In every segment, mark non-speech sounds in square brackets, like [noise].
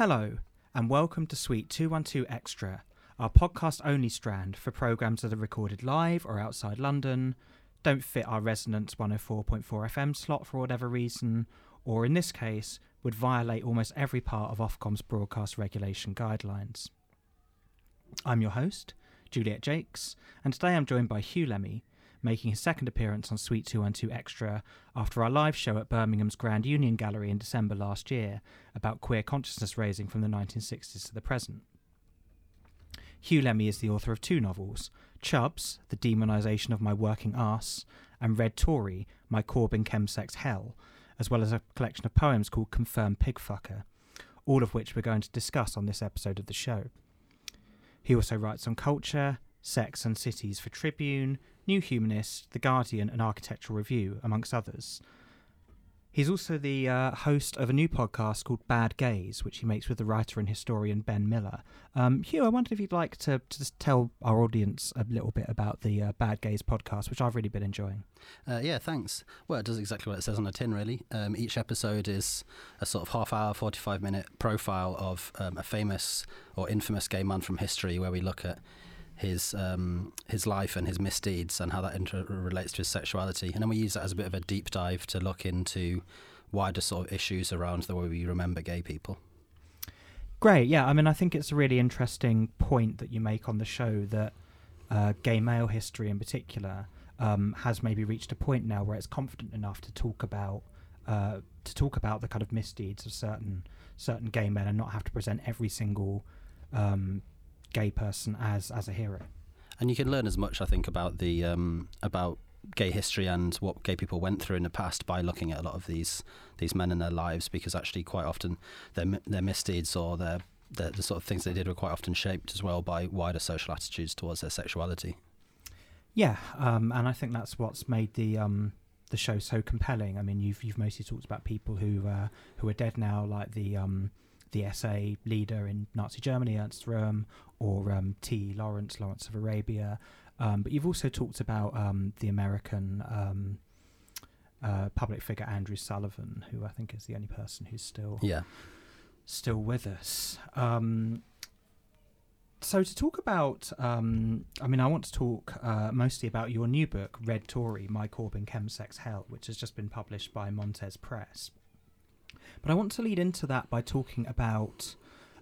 Hello, and welcome to Suite 212 Extra, our podcast only strand for programmes that are recorded live or outside London, don't fit our Resonance 104.4 FM slot for whatever reason, or in this case, would violate almost every part of Ofcom's broadcast regulation guidelines. I'm your host, Juliet Jacques, and today I'm joined by Huw Lemmey, making his second appearance on Suite 212 Extra after our live show at Birmingham's Grand Union Gallery in December last year about queer consciousness raising from the 1960s to the present. Huw Lemmey is the author of two novels Chubz, The Demonisation of My Working Arse, and Red Tory, My Corbyn Chemsex Hell, as well as a collection of poems called Confirmed Pigfucker, all of which we're going to discuss on this episode of the show. He also writes on culture, sex, and cities for Tribune, New Humanist, The Guardian, and Architectural Review, amongst others. He's also the uh, host of a new podcast called Bad Gays, which he makes with the writer and historian Ben Miller. Um, Huw, I wondered if you'd like to, to just tell our audience a little bit about the uh, Bad Gays podcast, which I've really been enjoying. Uh, yeah, thanks. Well, it does exactly what it says on the tin, really. Um, each episode is a sort of half hour, 45 minute profile of um, a famous or infamous gay man from history where we look at his um, his life and his misdeeds and how that inter- relates to his sexuality. And then we use that as a bit of a deep dive to look into wider sort of issues around the way we remember gay people. Great, yeah. I mean, I think it's a really interesting point that you make on the show that uh, gay male history, in particular, um, has maybe reached a point now where it's confident enough to talk about uh, to talk about the kind of misdeeds of certain certain gay men and not have to present every single um, gay person as as a hero. And you can learn as much, I think, about the um, about gay history and what gay people went through in the past by looking at a lot of these these men in their lives, because actually, quite often, their their misdeeds or their the, the sort of things they did were quite often shaped as well by wider social attitudes towards their sexuality. Yeah, um, and I think that's what's made the um, the show so compelling. I mean, you've you've mostly talked about people who uh, who are dead now, like the um, the SA leader in Nazi Germany, Ernst Röhm, or um, T. Lawrence, Lawrence of Arabia. Um, but you've also talked about um, the American um, uh, public figure Andrew Sullivan, who I think is the only person who's still yeah still with us. Um, so to talk about, um, I mean, I want to talk uh, mostly about your new book, Red Tory: My Corbyn Chemsex Hell, which has just been published by Montez Press. But I want to lead into that by talking about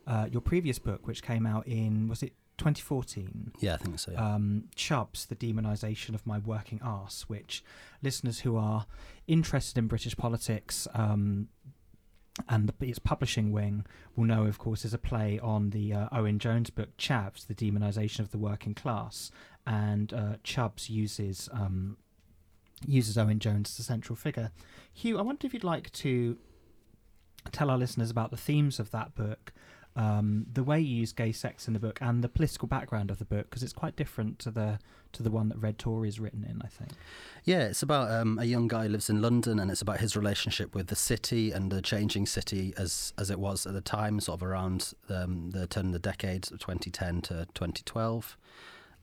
uh, your previous book, which came out in was it 2014? Yeah, I think so. Yeah. Um, Chubz, the demonisation of my working arse, which listeners who are interested in British politics um, and the, its publishing wing will know, of course, is a play on the uh, Owen Jones book Chavs, the demonisation of the working class, and uh, Chubz uses um, uses Owen Jones as a central figure. Huw, I wonder if you'd like to tell our listeners about the themes of that book, um, the way you use gay sex in the book, and the political background of the book, because it's quite different to the to the one that Red Tory is written in. I think. Yeah, it's about um, a young guy lives in London, and it's about his relationship with the city and the changing city as as it was at the time, sort of around um, the turn of the decade, 2010 to 2012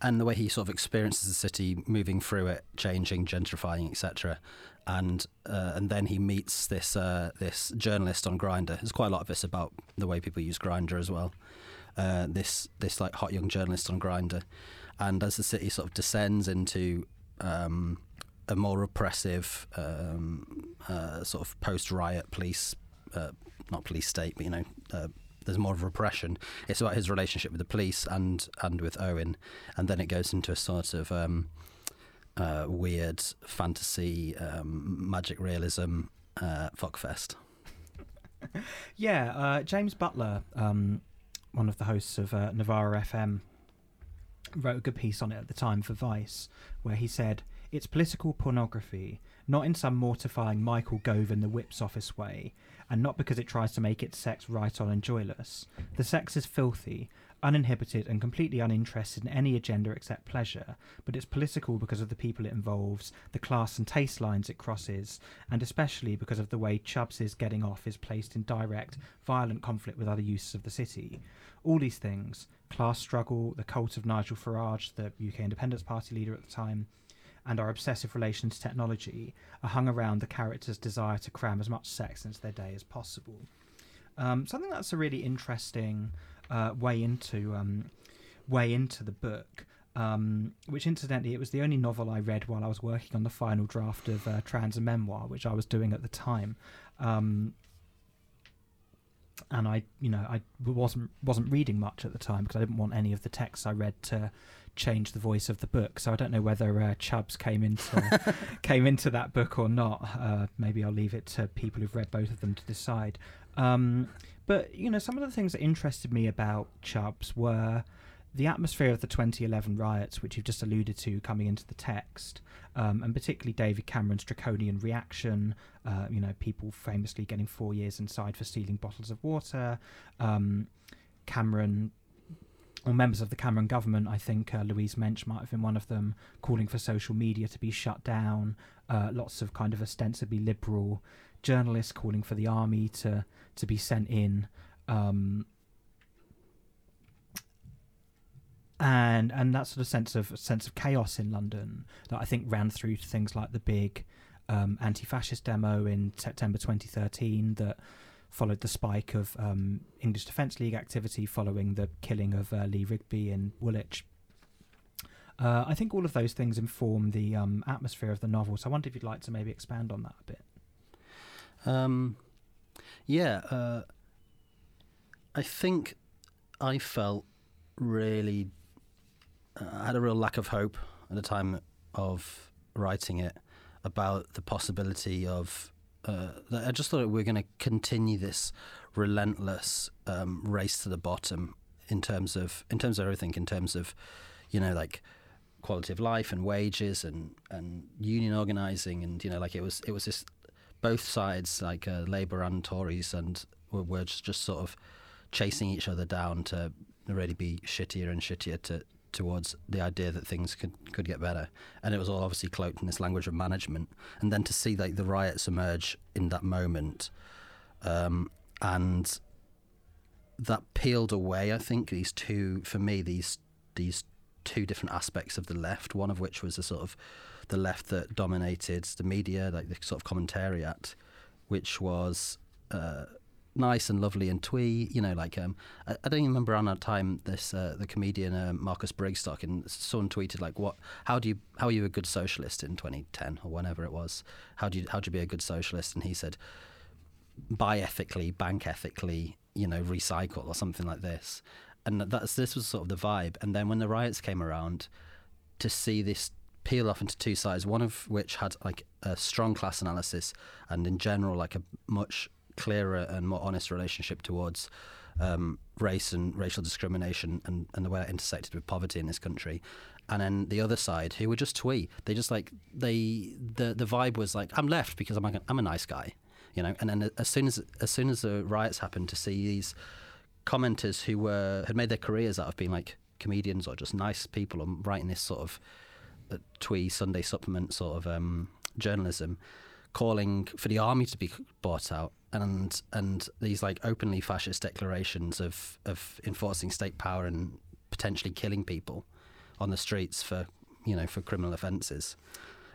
and the way he sort of experiences the city moving through it, changing, gentrifying, etc. And uh, and then he meets this uh, this journalist on Grindr. There's quite a lot of this about the way people use Grindr as well. Uh, this this like hot young journalist on Grindr, and as the city sort of descends into um, a more repressive um, uh, sort of post riot police, uh, not police state, but you know uh, there's more of repression. It's about his relationship with the police and and with Owen, and then it goes into a sort of um, uh, weird fantasy, um, magic realism uh, fuckfest. [laughs] yeah, uh, James Butler, um, one of the hosts of uh, Novara FM, wrote a good piece on it at the time for Vice, where he said it's political pornography, not in some mortifying Michael Gove in the Whips office way, and not because it tries to make its sex right on and joyless. The sex is filthy, uninhibited, and completely uninterested in any agenda except pleasure, but it's political because of the people it involves, the class and taste lines it crosses, and especially because of the way Chubz' getting off is placed in direct, violent conflict with other uses of the city. All these things class struggle, the cult of Nigel Farage, the UK Independence Party leader at the time, and our obsessive relation to technology are hung around the character's desire to cram as much sex into their day as possible. Um, that's a really interesting uh, way into um, way into the book. Um, which incidentally, it was the only novel I read while I was working on the final draft of uh, Trans Memoir, which I was doing at the time. Um, and I, you know, I wasn't wasn't reading much at the time because I didn't want any of the texts I read to change the voice of the book. So I don't know whether uh, Chubz came into [laughs] came into that book or not. Uh, maybe I'll leave it to people who've read both of them to decide. Um, but you know, some of the things that interested me about Chubz were the atmosphere of the 2011 riots, which you've just alluded to coming into the text, um, and particularly David Cameron's draconian reaction, uh, you know, people famously getting four years inside for stealing bottles of water, um, Cameron, or members of the Cameron government, I think uh, Louise Mensch might have been one of them, calling for social media to be shut down, uh, lots of kind of ostensibly liberal journalists calling for the army to, to be sent in. Um, and and that sort of sense of sense of chaos in London that I think ran through to things like the big um, anti-fascist demo in September 2013 that followed the spike of um, English Defence League activity following the killing of uh, Lee Rigby in Woolwich. Uh, I think all of those things inform the um, atmosphere of the novel. So I wonder if you'd like to maybe expand on that a bit. Um, yeah, uh, I think I felt really I had a real lack of hope at the time of writing it about the possibility of. Uh, I just thought we were going to continue this relentless um, race to the bottom in terms of in terms of everything, in terms of you know like quality of life and wages and and union organizing and you know like it was it was this both sides like uh, Labour and Tories and were, were just, just sort of chasing each other down to really be shittier and shittier to towards the idea that things could could get better, and it was all obviously cloaked in this language of management. And then to see like the riots emerge in that moment, um, and that peeled away. I think these two, for me, these these two different aspects of the left. One of which was a sort of the left that dominated the media, like the sort of commentariat, which was. Uh, nice and lovely and twee. You know, like um, I, I don't even remember around that time this uh, the comedian uh, Marcus Brigstocke and someone tweeted like, "What? How do you? How are you a good socialist in 2010 or whenever it was? How do you how do you be a good socialist?" And he said, "Buy ethically, bank ethically, you know, recycle or something like this." And that's this was sort of the vibe. And then when the riots came around, to see this peel off into two sides, one of which had like a strong class analysis and in general like a much clearer and more honest relationship towards um, race and racial discrimination and, and the way it intersected with poverty in this country. And then the other side, who were just twee. They just like they the the vibe was like I'm left because I'm a, I'm a nice guy, you know. And then as soon as as soon as the riots happened, to see these commenters who were had made their careers out of being like comedians or just nice people and writing this sort of twee Sunday supplement sort of um, journalism, calling for the army to be bought out and and these like openly fascist declarations of of enforcing state power and potentially killing people on the streets for you know for criminal offences.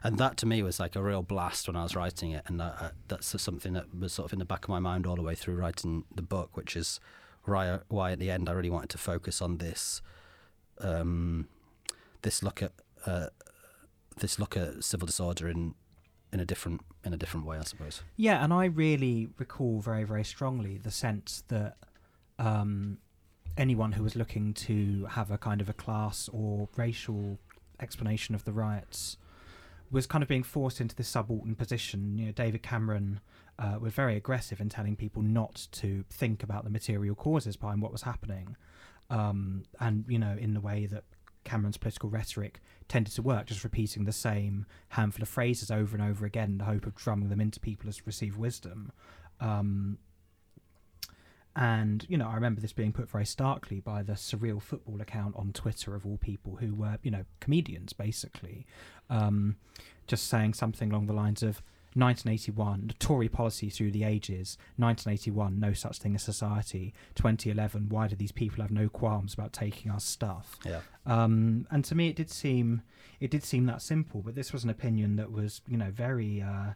And that to me was like a real blast when I was writing it, and uh, that's something that was sort of in the back of my mind all the way through writing the book, which is why, why at the end I really wanted to focus on this, um, this look at uh, this look at civil disorder in in a different in a different way, I suppose. Yeah, and I really recall very very strongly the sense that um, anyone who was looking to have a kind of a class or racial explanation of the riots was kind of being forced into this subaltern position. You know, David Cameron uh, was very aggressive in telling people not to think about the material causes behind what was happening, um, and you know, in the way that Cameron's political rhetoric tended to work, just repeating the same handful of phrases over and over again in the hope of drumming them into people as receive wisdom. Um, and, you know, I remember this being put very starkly by the surreal football account on Twitter of all people who were, you know, comedians basically, um, just saying something along the lines of, 1981, the Tory policy through the ages. 1981, no such thing as society. 2011, why do these people have no qualms about taking our stuff? Yeah. Um, and to me, it did seem it did seem that simple. But this was an opinion that was, you know, very uh,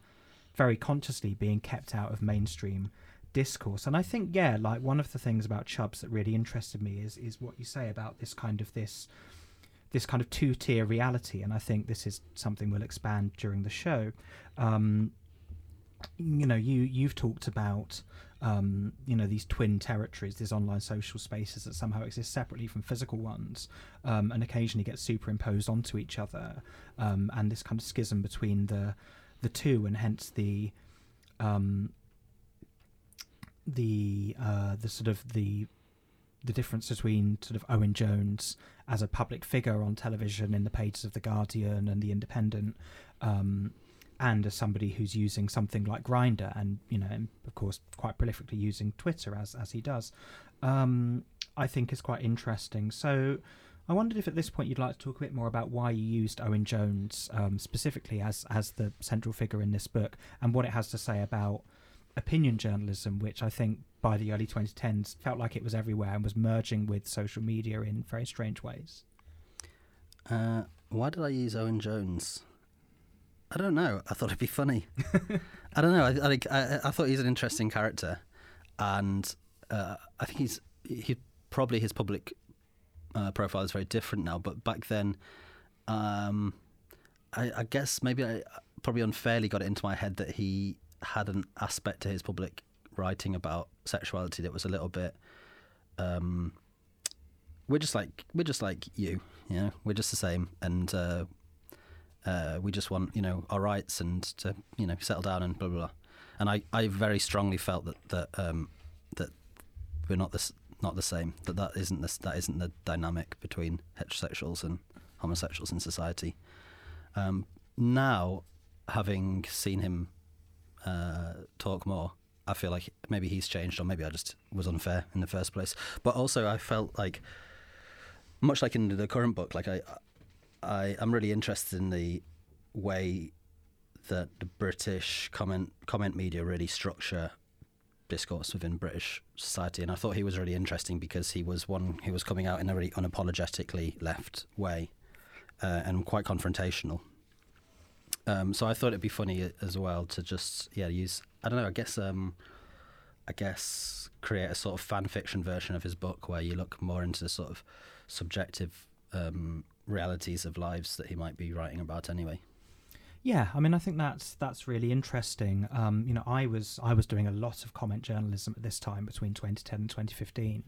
very consciously being kept out of mainstream discourse. And I think, yeah, like one of the things about Chubz that really interested me is is what you say about this kind of this this kind of two tier reality. And I think this is something we'll expand during the show. Um, you know, you you've talked about um, you know these twin territories, these online social spaces that somehow exist separately from physical ones, um, and occasionally get superimposed onto each other, um, and this kind of schism between the the two, and hence the um, the uh, the sort of the the difference between sort of Owen Jones as a public figure on television in the pages of the Guardian and the Independent, um, and as somebody who's using something like Grindr and you know, of course, quite prolifically using Twitter as as he does, um, I think is quite interesting. So. I wondered if at this point you'd like to talk a bit more about why you used Owen Jones um, specifically as as the central figure in this book and what it has to say about opinion journalism, which I think by the early 2010s felt like it was everywhere and was merging with social media in very strange ways. Uh, why did I use Owen Jones? I don't know. I thought it'd be funny. [laughs] I don't know. I, I, I, I thought he's an interesting character, and uh, I think he's he probably his public uh, profile is very different now. But back then, um, I, I guess maybe I probably unfairly got it into my head that he had an aspect to his public writing about sexuality that was a little bit um, we're just like we're just like you you know we're just the same. And uh, uh, we just want you know our rights and to you know settle down and blah blah blah. And I, I very strongly felt that that um, that we're not this not the same that that isn't this that isn't the dynamic between heterosexuals and homosexuals in society. Um, now having seen him uh, talk more, I feel like maybe he's changed, or maybe I just was unfair in the first place. But also, I felt like, much like in the current book, like I, I am really interested in the way that the British comment comment media really structure discourse within British society, and I thought he was really interesting because he was one who was coming out in a really unapologetically left way uh, and quite confrontational. Um, so I thought it'd be funny as well to just yeah use I don't know I guess um, I guess create a sort of fan fiction version of his book where you look more into the sort of subjective um, realities of lives that he might be writing about anyway. Yeah, I mean, I think that's that's really interesting. Um, you know, I was I was doing a lot of comment journalism at this time between 2010 and 2015,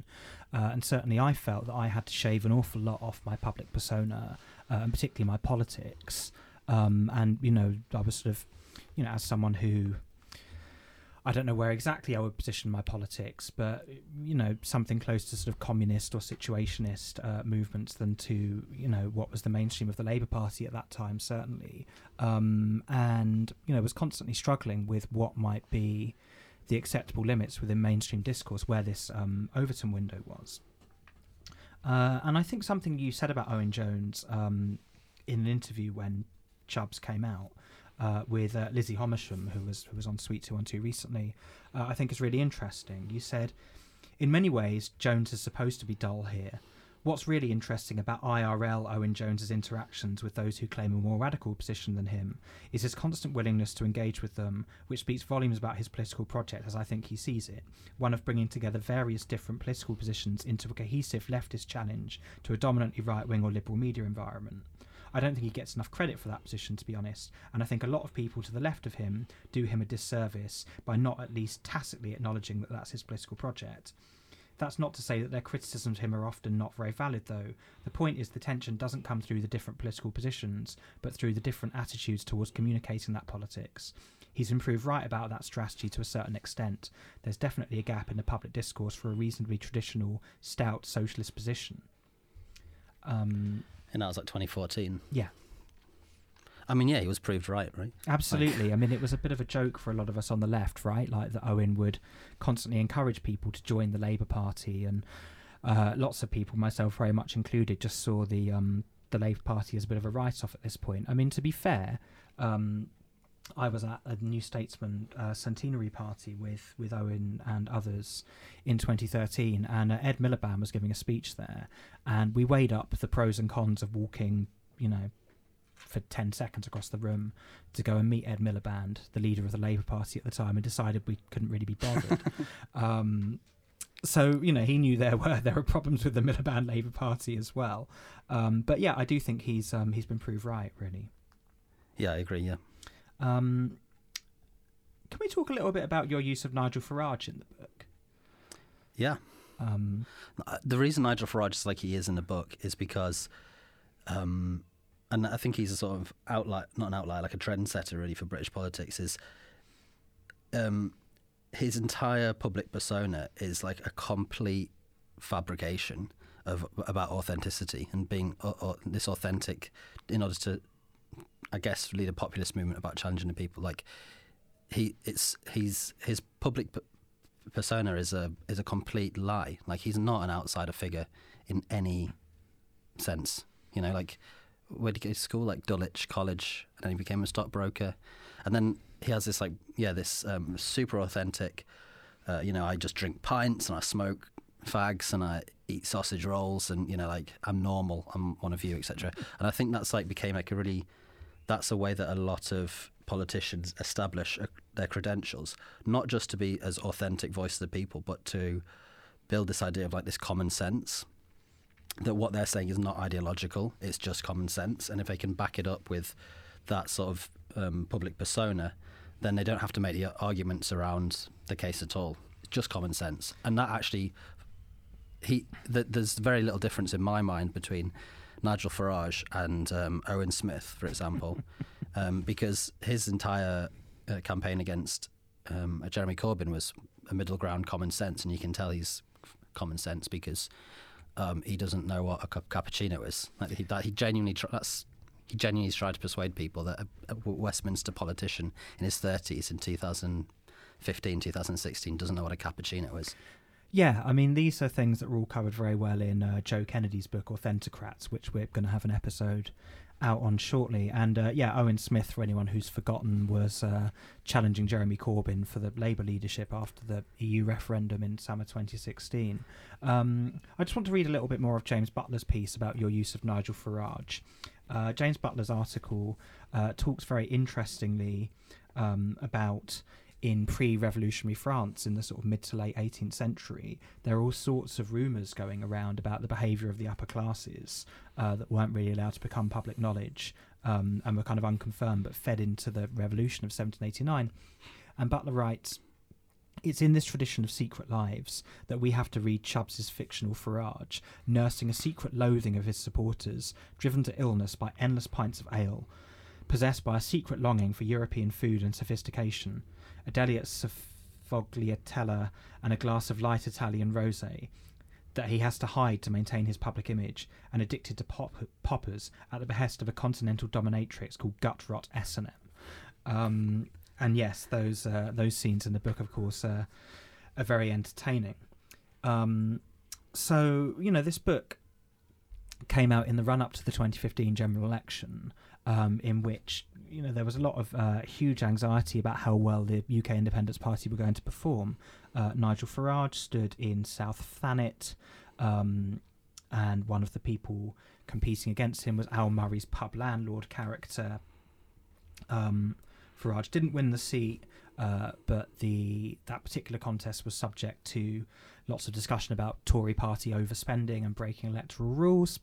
uh, and certainly I felt that I had to shave an awful lot off my public persona, uh, and particularly my politics, um, and you know, I was sort of, you know, as someone who I don't know where exactly I would position my politics, but you know, something close to sort of communist or situationist uh, movements than to you know what was the mainstream of the Labour Party at that time, certainly, um, and you know, was constantly struggling with what might be the acceptable limits within mainstream discourse, where this um, Overton window was. Uh, and I think something you said about Owen Jones um, in an interview when Chubz came out uh, with uh, Lizzie Homersham, who was who was on Suite Two One Two recently, uh, I think is really interesting. You said, in many ways, Jones is supposed to be dull here. What's really interesting about IRL Owen Jones's interactions with those who claim a more radical position than him is his constant willingness to engage with them, which speaks volumes about his political project as I think he sees it, one of bringing together various different political positions into a cohesive leftist challenge to a dominantly right wing or liberal media environment. I don't think he gets enough credit for that position, to be honest. And I think a lot of people to the left of him do him a disservice by not at least tacitly acknowledging that that's his political project. That's not to say that their criticisms of him are often not very valid, though. The point is the tension doesn't come through the different political positions, but through the different attitudes towards communicating that politics. He's improved right about that strategy to a certain extent. There's definitely a gap in the public discourse for a reasonably traditional, stout socialist position. Um, and that was like 2014. Yeah. I mean, yeah, he was proved right, right? Absolutely. Like. I mean, it was a bit of a joke for a lot of us on the left, right? Like that Owen would constantly encourage people to join the Labour Party, and uh, lots of people, myself very much included, just saw the um, the Labour Party as a bit of a write-off at this point. I mean, to be fair, um, I was at a New Statesman uh, centenary party with, with Owen and others in 2013, and uh, Ed Miliband was giving a speech there, and we weighed up the pros and cons of walking, you know, for 10 seconds across the room to go and meet Ed Miliband, the leader of the Labour Party at the time, and decided we couldn't really be bothered. [laughs] um, so you know he knew there were [laughs] there were problems with the Miliband Labour Party as well. Um, but yeah, I do think he's um, he's been proved right, really. Yeah, I agree. Yeah. Um, can we talk a little bit about your use of Nigel Farage in the book? Yeah. Um, Uh, The reason Nigel Farage is like he is in the book is because, um, and I think he's a sort of outlier, not an outlier, like a trendsetter really for British politics. Is um, his entire public persona is like a complete fabrication of about authenticity and being uh, uh, this authentic in order to, I guess, lead a populist movement about challenging the people. Like he, it's he's his public p- persona is a is a complete lie. Like he's not an outsider figure in any sense. You know, like where did he go to school? Like Dulwich College, and then he became a stockbroker, and then he has this like yeah this um, super authentic. Uh, you know, I just drink pints and I smoke fags and I eat sausage rolls and you know like I'm normal. I'm one of you, etc. And I think that's like became like a really that's a way that a lot of politicians establish uh, their credentials, not just to be as authentic voice of the people, but to build this idea of like this common sense that what they're saying is not ideological, it's just common sense. And if they can back it up with that sort of um, public persona, then they don't have to make the arguments around the case at all. It's just common sense. And that actually, he th- there's very little difference in my mind between Nigel Farage and um, Owen Smith, for example, [laughs] um, because his entire uh, campaign against um, Jeremy Corbyn was a middle ground common sense, and you can tell he's common sense because um, he doesn't know what a cup cappuccino is. Like he, that he genuinely tr- that's he genuinely tried to persuade people that a, a Westminster politician in his thirties in 2015, 2016 doesn't know what a cappuccino is. Yeah, I mean, these are things that were all covered very well in uh, Joe Kennedy's book, Authentocrats, which we're going to have an episode out on shortly. And uh, yeah, Owen Smith, for anyone who's forgotten, was uh, challenging Jeremy Corbyn for the Labour leadership after the EU referendum in summer 2016. Um, I just want to read a little bit more of James Butler's piece about your use of Nigel Farage. Uh, James Butler's article uh, talks very interestingly um, about in pre-revolutionary France in the sort of mid to late 18th century, there are all sorts of rumours going around about the behaviour of the upper classes uh, that weren't really allowed to become public knowledge um, and were kind of unconfirmed but fed into the revolution of 1789. And Butler writes, it's in this tradition of secret lives that we have to read Chubz's fictional Farage, nursing a secret loathing of his supporters, driven to illness by endless pints of ale, possessed by a secret longing for European food and sophistication, a delicate sfogliatella, and a glass of light Italian rosé that he has to hide to maintain his public image, and addicted to pop- poppers at the behest of a continental dominatrix called Gut Rot S&M. Um, and yes, those uh, those scenes in the book, of course, uh, are very entertaining. Um, so you know, this book came out in the run up to the 2015 general election, um, in which you know there was a lot of uh, huge anxiety about how well the UK Independence Party were going to perform. Uh, Nigel Farage stood in South Thanet, um, and one of the people competing against him was Al Murray's pub landlord character. Um, Farage didn't win the seat, uh, but the that particular contest was subject to lots of discussion about Tory party overspending and breaking electoral rules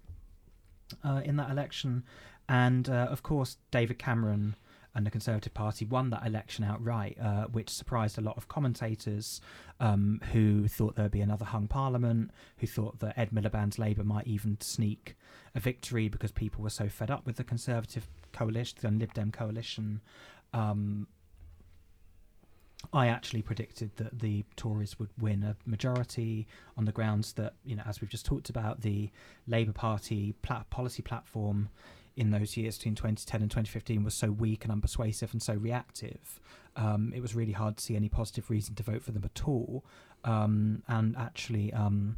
uh, in that election. And uh, of course, David Cameron and the Conservative Party won that election outright, uh, which surprised a lot of commentators um, who thought there'd be another hung parliament, who thought that Ed Miliband's Labour might even sneak a victory because people were so fed up with the Conservative coalition, the Lib Dem coalition. Um, I actually predicted that the Tories would win a majority on the grounds that, you know, as we've just talked about, the Labour Party policy platform in those years between 2010 and 2015 was so weak and unpersuasive and so reactive. Um, it was really hard to see any positive reason to vote for them at all. Um, and actually, um,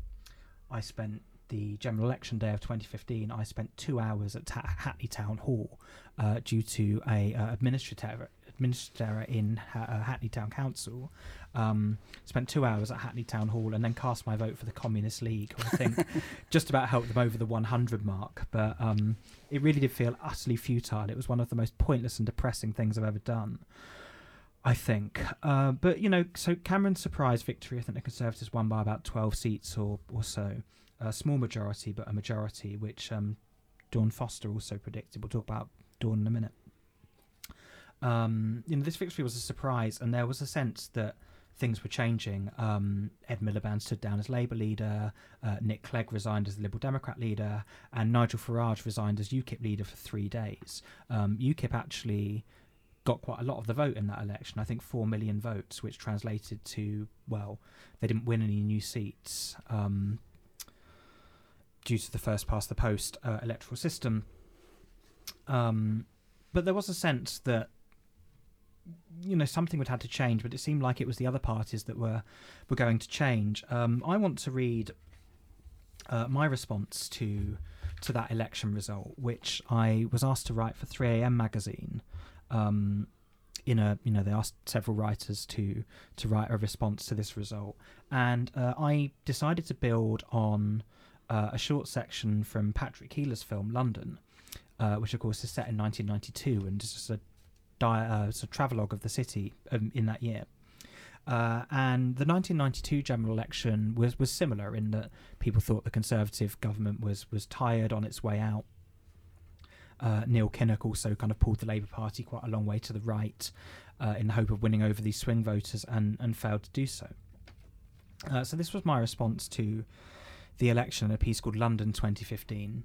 I spent the general election day of 2015. I spent two hours at Ta- Hackney Town Hall uh, due to a uh, administrative administrator in uh, Hackney Town Council, um, spent two hours at Hackney Town Hall and then cast my vote for the Communist League, I think [laughs] just about helped them over the 100 mark. But um, it really did feel utterly futile. It was one of the most pointless and depressing things I've ever done. I think. Uh, but, you know, so Cameron's surprise victory, I think the Conservatives won by about 12 seats or, or so. A small majority, but a majority, which um, Dawn Foster also predicted. We'll talk about Dawn in a minute. Um, you know, this victory was a surprise, and there was a sense that things were changing. Um, Ed Miliband stood down as Labour leader, uh, Nick Clegg resigned as the Liberal Democrat leader, and Nigel Farage resigned as UKIP leader for three days. Um, UKIP actually got quite a lot of the vote in that election. I think four million votes, which translated to well, they didn't win any new seats um, due to the first past the post uh, electoral system. Um, but there was a sense that you know something would have to change, but it seemed like it was the other parties that were were going to change. Um, I want to read uh, my response to to that election result, which I was asked to write for 3am magazine. Um, in a you know they asked several writers to to write a response to this result, and uh, I decided to build on uh, a short section from Patrick Keiller's film London, uh, which of course is set in 1992 and is just a di- uh, it's a travelogue of the city um, in that year. Uh, and the 1992 general election was, was similar in that people thought the Conservative government was was tired on its way out. Uh, Neil Kinnock also kind of pulled the Labour Party quite a long way to the right uh, in the hope of winning over these swing voters and, and failed to do so. Uh, so this was my response to the election in a piece called London 2015.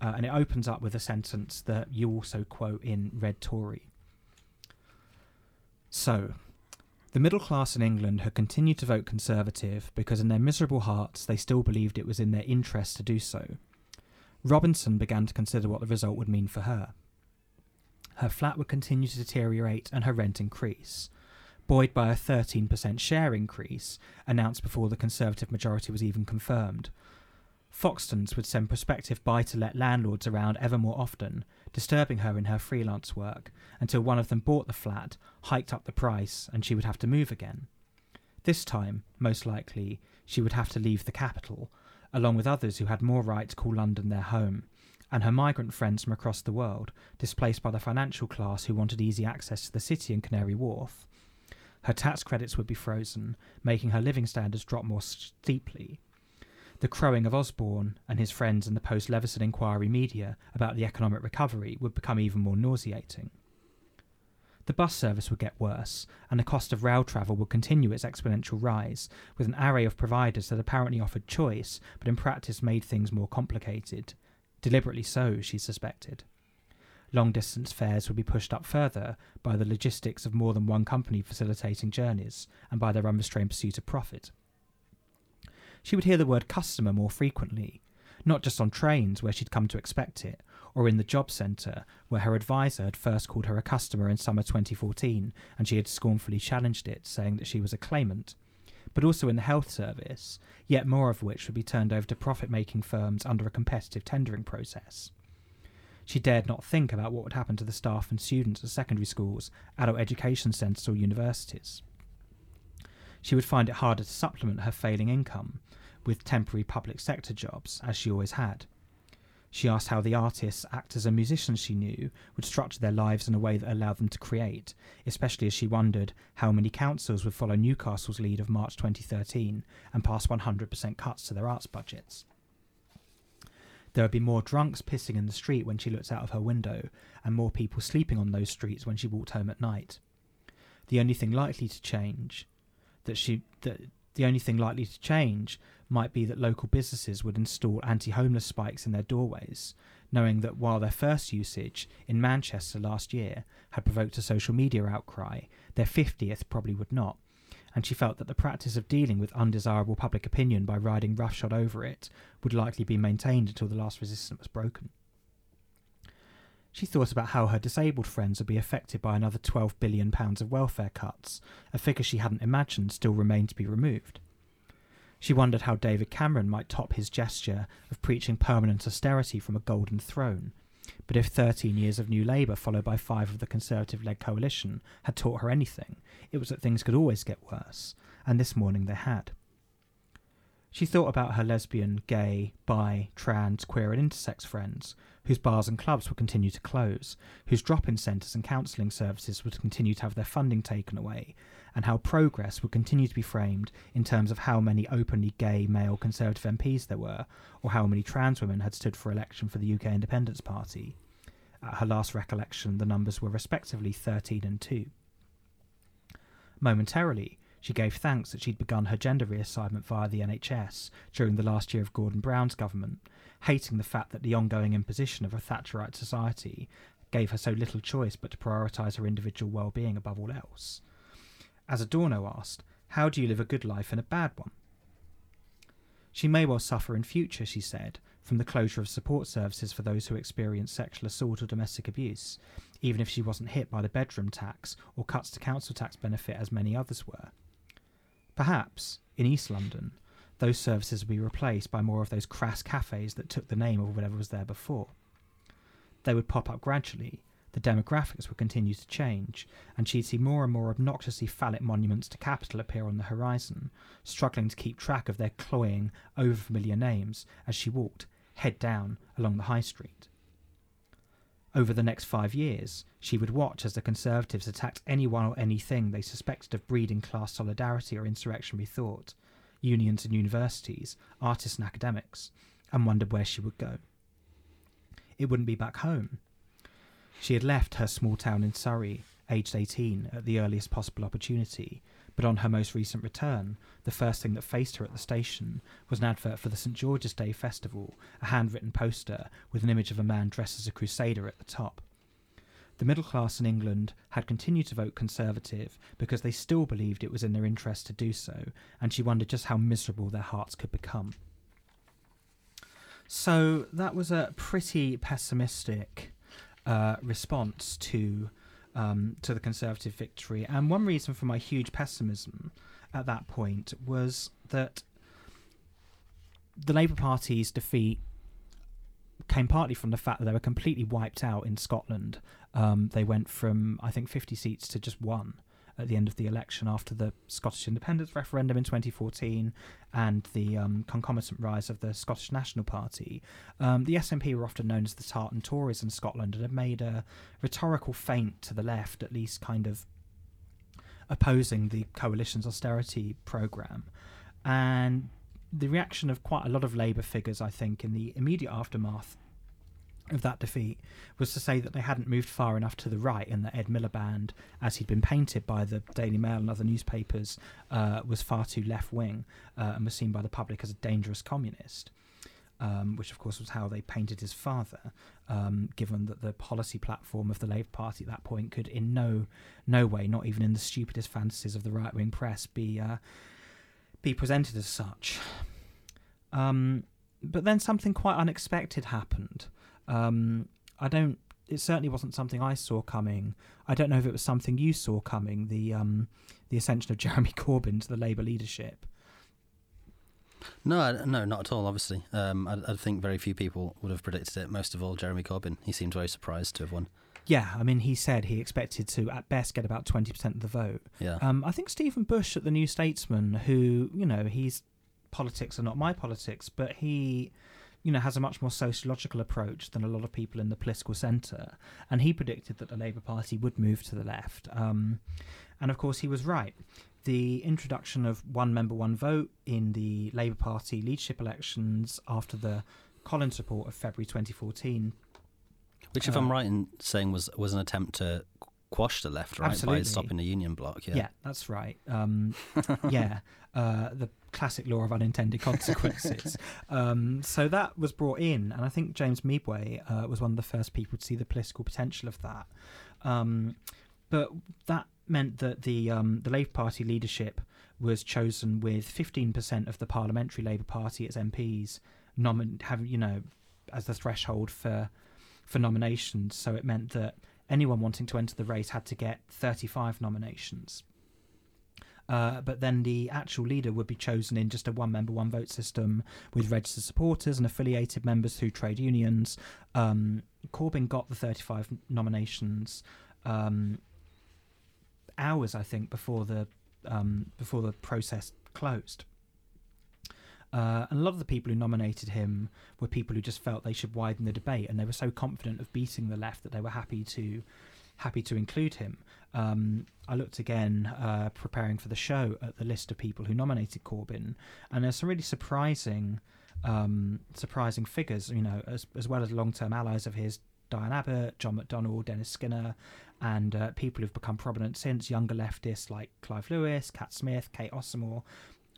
Uh, and it opens up with a sentence that you also quote in Red Tory. So, the middle class in England had continued to vote Conservative because in their miserable hearts they still believed it was in their interest to do so. Robinson began to consider what the result would mean for her. Her flat would continue to deteriorate and her rent increase, buoyed by a 13% share increase announced before the Conservative majority was even confirmed. Foxtons would send prospective buy to let landlords around ever more often, disturbing her in her freelance work, until one of them bought the flat, hiked up the price, and she would have to move again. This time, most likely, she would have to leave the capital, along with others who had more right to call London their home, and her migrant friends from across the world, displaced by the financial class who wanted easy access to the city and Canary Wharf. Her tax credits would be frozen, making her living standards drop more steeply, the crowing of Osborne and his friends in the post Leveson inquiry media about the economic recovery would become even more nauseating. The bus service would get worse, and the cost of rail travel would continue its exponential rise, with an array of providers that apparently offered choice, but in practice made things more complicated. Deliberately so, she suspected. Long distance fares would be pushed up further by the logistics of more than one company facilitating journeys, and by their unrestrained pursuit of profit she would hear the word customer more frequently, not just on trains where she'd come to expect it, or in the job centre where her advisor had first called her a customer in summer 2014 and she had scornfully challenged it, saying that she was a claimant, but also in the health service, yet more of which would be turned over to profit making firms under a competitive tendering process. She dared not think about what would happen to the staff and students at secondary schools, adult education centres, or universities she would find it harder to supplement her failing income with temporary public sector jobs, as she always had. She asked how the artists, actors, and musicians she knew would structure their lives in a way that allowed them to create, especially as she wondered how many councils would follow Newcastle's lead of March 2013 and pass 100% cuts to their arts budgets. There would be more drunks pissing in the street when she looked out of her window, and more people sleeping on those streets when she walked home at night. The only thing likely to change that she that the only thing likely to change might be that local businesses would install anti-homeless spikes in their doorways, knowing that while their first usage in Manchester last year had provoked a social media outcry, their 50th probably would not. And she felt that the practice of dealing with undesirable public opinion by riding roughshod over it would likely be maintained until the last resistance was broken. She thought about how her disabled friends would be affected by another £12 billion of welfare cuts, a figure she hadn't imagined still remained to be removed. She wondered how David Cameron might top his gesture of preaching permanent austerity from a golden throne, But if 13 years of New Labour, followed by five of the Conservative led coalition, had taught her anything, it was that things could always get worse, and this morning they had. She thought about her lesbian, gay, bi, trans, queer, and intersex friends, whose bars and clubs would continue to close, whose drop in centres and counselling services would continue to have their funding taken away, and how progress would continue to be framed in terms of how many openly gay male Conservative MPs there were, or how many trans women had stood for election for the UK Independence Party. At her last recollection, the numbers were respectively 13 and 2. Momentarily, she gave thanks that she'd begun her gender reassignment via the NHS during the last year of Gordon Brown's government, hating the fact that the ongoing imposition of a Thatcherite society gave her so little choice but to prioritise her individual well-being above all else. As Adorno asked, how do you live a good life in a bad one? She may well suffer in future, she said, from the closure of support services for those who experience sexual assault or domestic abuse, even if she wasn't hit by the bedroom tax or cuts to council tax benefit as many others were. Perhaps, in East London, those services would be replaced by more of those crass cafes that took the name of whatever was there before. They would pop up gradually, the demographics would continue to change, and she'd see more and more obnoxiously phallic monuments to capital appear on the horizon, struggling to keep track of their cloying, overfamiliar names as she walked, head down, along the high street. Over the next five years, she would watch as the Conservatives attacked anyone or anything they suspected of breeding class solidarity or insurrectionary thought, unions and universities, artists and academics, and wondered where she would go. It wouldn't be back home. She had left her small town in Surrey, aged 18, at the earliest possible opportunity, but on her most recent return, the first thing that faced her at the station was an advert for the St George's Day Festival, a handwritten poster with an image of a man dressed as a crusader at the top. The middle class in England had continued to vote Conservative because they still believed it was in their interest to do so, and she wondered just how miserable their hearts could become. So that was a pretty pessimistic uh, response to um, to the Conservative victory. And one reason for my huge pessimism at that point was that the Labour Party's defeat came partly from the fact that they were completely wiped out in Scotland. Um, they went from, I think, 50 seats to just one at the end of the election after the Scottish independence referendum in 2014 and the um, concomitant rise of the Scottish National Party. Um, the SNP were often known as the tartan Tories in Scotland and had made a rhetorical feint to the left, at least kind of opposing the coalition's austerity programme. And the reaction of quite a lot of Labour figures, I think, in the immediate aftermath of that defeat was to say that they hadn't moved far enough to the right and that Ed Miliband, as he'd been painted by the Daily Mail and other newspapers, uh, was far too left wing uh, and was seen by the public as a dangerous communist. Um, which of course was how they painted his father, um, given that the policy platform of the Labour Party at that point could in no no way, not even in the stupidest fantasies of the right wing press, be uh, be presented as such. Um, but then something quite unexpected happened. Um, I don't. It certainly wasn't something I saw coming. I don't know if it was something you saw coming. The um, the ascension of [laughs] Jeremy Corbyn to the Labour leadership. No, no, not at all. Obviously, um, I, I, think very few people would have predicted it. Most of all, Jeremy Corbyn. He seemed very surprised to have won. Yeah, I mean, he said he expected to, at best, get about twenty percent of the vote. Yeah. Um, I think Stephen Bush at the New Statesman, who you know, he's politics are not my politics, but he you know, has a much more sociological approach than a lot of people in the political centre. And he predicted that the Labour Party would move to the left. Um, and of course, he was right. The introduction of one member, one vote in the Labour Party leadership elections after the Collins report of February 2014. Which, if uh, I'm right in saying, was was an attempt to quash the left, right, absolutely. by stopping the union bloc. Yeah, yeah that's right. Um, [laughs] yeah, uh, the classic law of unintended consequences. [laughs] um, so that was brought in, and I think James Meadway uh, was one of the first people to see the political potential of that. Um, but that meant that the um, the Labour Party leadership was chosen with 15% of the parliamentary Labour Party as MPs nomin- have you know as the threshold for for nominations. So it meant that anyone wanting to enter the race had to get 35 nominations. Uh, but then the actual leader would be chosen in just a one member, one vote system with registered supporters and affiliated members through trade unions. Um, Corbyn got the 35 nominations um, hours, I think, before the um, before the process closed. Uh, and a lot of the people who nominated him were people who just felt they should widen the debate, and they were so confident of beating the left that they were happy to happy to include him. Um, I looked again, uh, preparing for the show, at the list of people who nominated Corbyn, and there's some really surprising, um, surprising figures. You know, as as well as long-term allies of his, Diane Abbott, John McDonnell, Dennis Skinner, and uh, people who've become prominent since, younger leftists like Clive Lewis, Cat Smith, Kate Osamor.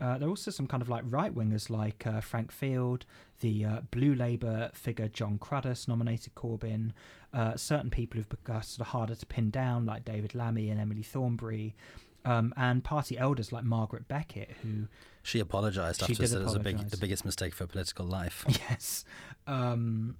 Uh, there are also some kind of like right wingers like uh, Frank Field, the uh, Blue Labour figure Jon Cruddas nominated Corbyn, uh, certain people who've become sort of harder to pin down like David Lammy and Emily Thornberry, um, and party elders like Margaret Beckett, who she apologised after did said it was a big, the biggest mistake for political life. [laughs] Yes. Um,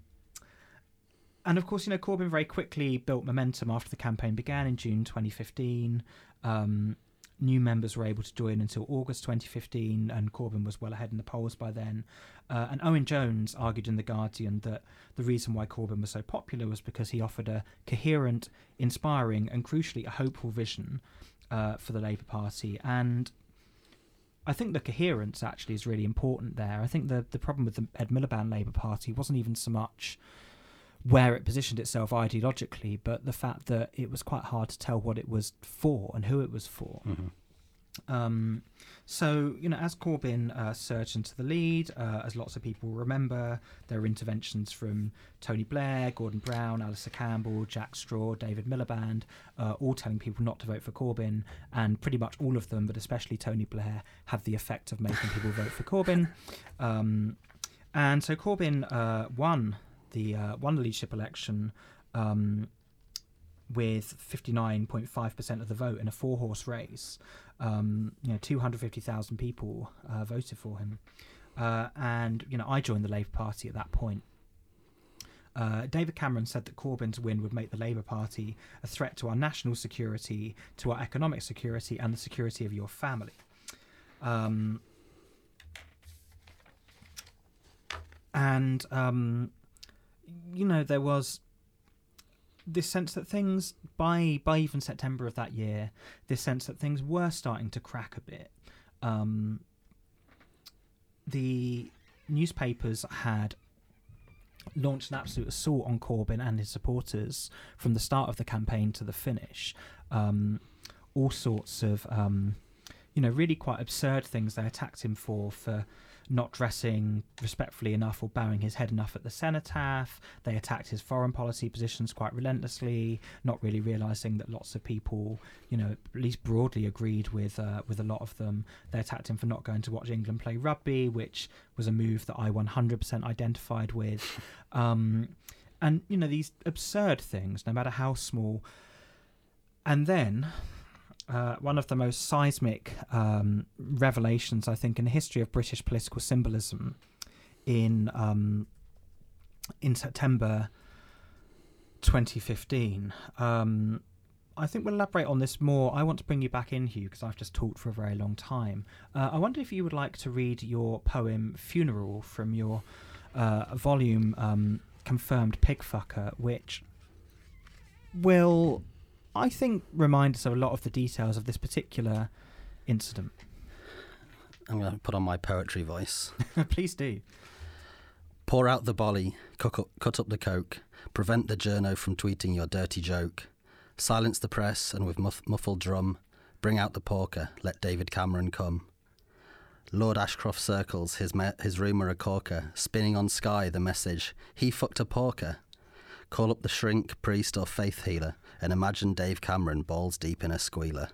and of course, you know, Corbyn very quickly built momentum after the campaign began in June 2015. Um, new members were able to join until August 2015, and Corbyn was well ahead in the polls by then. Uh, and Owen Jones argued in The Guardian that the reason why Corbyn was so popular was because he offered a coherent, inspiring, and crucially a hopeful vision uh, for the Labour Party. And I think the coherence actually is really important there. I think the the problem with the Ed Miliband Labour Party wasn't even so much where it positioned itself ideologically, but the fact that it was quite hard to tell what it was for and who it was for. Mhm. Um, so, you know, as Corbyn uh, surged into the lead, uh, as lots of people remember, there were interventions from Tony Blair, Gordon Brown, Alastair Campbell, Jack Straw, David Miliband, uh, all telling people not to vote for Corbyn. And pretty much all of them, but especially Tony Blair, had the effect of making people vote for Corbyn. [laughs] Um, and so Corbyn uh, won the uh, leadership election um, with 59.5% of the vote in a four horse race. Um, you know, 250,000 people uh, voted for him. Uh, and, you know, I joined the Labour Party at that point. Uh, David Cameron said that Corbyn's win would make the Labour Party a threat to our national security, to our economic security, and the security of your family. Um, and um, you know there was this sense that things by by even September of that year, this sense that things were starting to crack a bit. Um, the newspapers had launched an absolute assault on Corbyn and his supporters from the start of the campaign to the finish. Um, all sorts of, um, you know, really quite absurd things they attacked him for for not dressing respectfully enough or bowing his head enough at the cenotaph. They attacked his foreign policy positions quite relentlessly, not really realizing that lots of people, you know, at least broadly agreed with uh, with a lot of them. They attacked him for not going to watch England play rugby, which was a move that I 100% identified with. [laughs] Um, and you know these absurd things, no matter how small. And then uh, one of the most seismic um, revelations, I think, in the history of British political symbolism in um, in September 2015. Um, I think we'll elaborate on this more. I want to bring you back in, Huw, because I've just talked for a very long time. Uh, I wonder if you would like to read your poem "Funeral" from your uh, volume um, "Confirmed Pigfucker," which will I think remind us of a lot of the details of this particular incident. I'm going to put on my poetry voice. [laughs] Please do. Pour out the bolly, up, cut up the coke, prevent the journo from tweeting your dirty joke, silence the press, and with muff, muffled drum, bring out the porker, let David Cameron come. Lord Ashcroft circles, his, me- his rumour a corker, spinning on sky the message, he fucked a porker. Call up the shrink, priest, or faith healer, and imagine Dave Cameron balls deep in a squealer.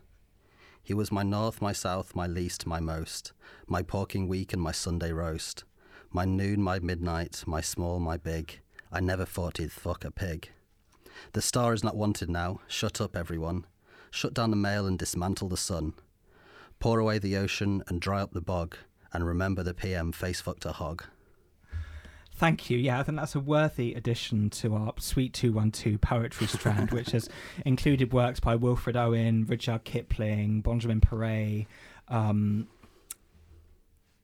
He was my north, my south, my least, my most, my porking week and my Sunday roast, my noon, my midnight, my small, my big. I never thought he'd fuck a pig. The star is not wanted now. Shut up, everyone. Shut down the mail and dismantle the sun. Pour away the ocean and dry up the bog, and remember the PM face fucked a hog. Thank you. Yeah, I think that's a worthy addition to our Suite 212 poetry strand, which has [laughs] included works by Wilfred Owen, Rudyard Kipling, Benjamin Péret, um,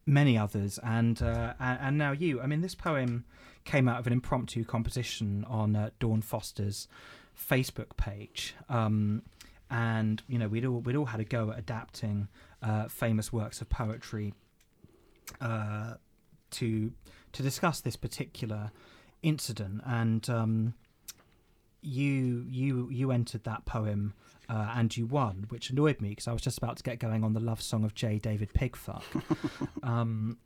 many others, and, uh, and, and now you. I mean, this poem came out of an impromptu competition on uh, Dawn Foster's Facebook page. Um, and you know we'd all we'd all had a go at adapting uh, famous works of poetry uh, to to discuss this particular incident, and um, you you you entered that poem uh, and you won, which annoyed me because I was just about to get going on the love song of J. David Pigfuck. [laughs] um,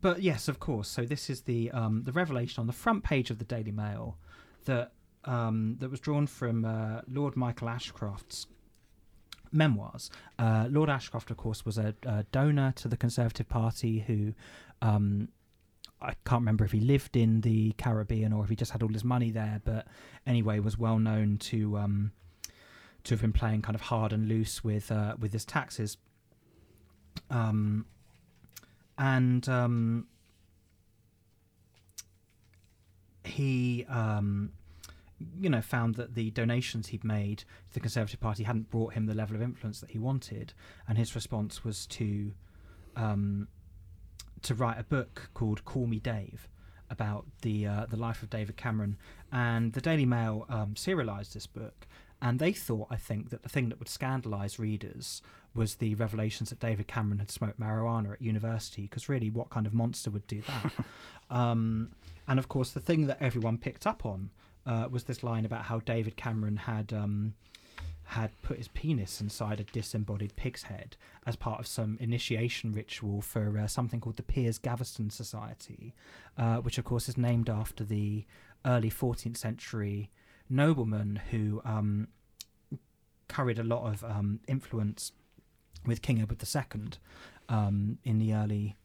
but yes, of course. So this is the um, the revelation on the front page of the Daily Mail that um, that was drawn from uh, Lord Michael Ashcroft's memoirs. Uh, Lord Ashcroft, of course, was a, a, donor to the Conservative Party who. Um, I can't remember if he lived in the Caribbean or if he just had all his money there, but anyway, was well known to um, to have been playing kind of hard and loose with uh, with his taxes. Um, and um, he um, you know, found that the donations he'd made to the Conservative Party hadn't brought him the level of influence that he wanted, and his response was to um, to write a book called "Call Me Dave" about the uh, the life of David Cameron. And the Daily Mail um, serialized this book, and they thought, I think, that the thing that would scandalise readers was the revelations that David Cameron had smoked marijuana at university. Because really, what kind of monster would do that? [laughs] um, and of course, the thing that everyone picked up on uh, was this line about how David Cameron had um, had put his penis inside a disembodied pig's head as part of some initiation ritual for uh, something called the Piers Gaveston Society, uh, which of course is named after the early 14th century nobleman who um, carried a lot of um, influence with King Edward II um, in the early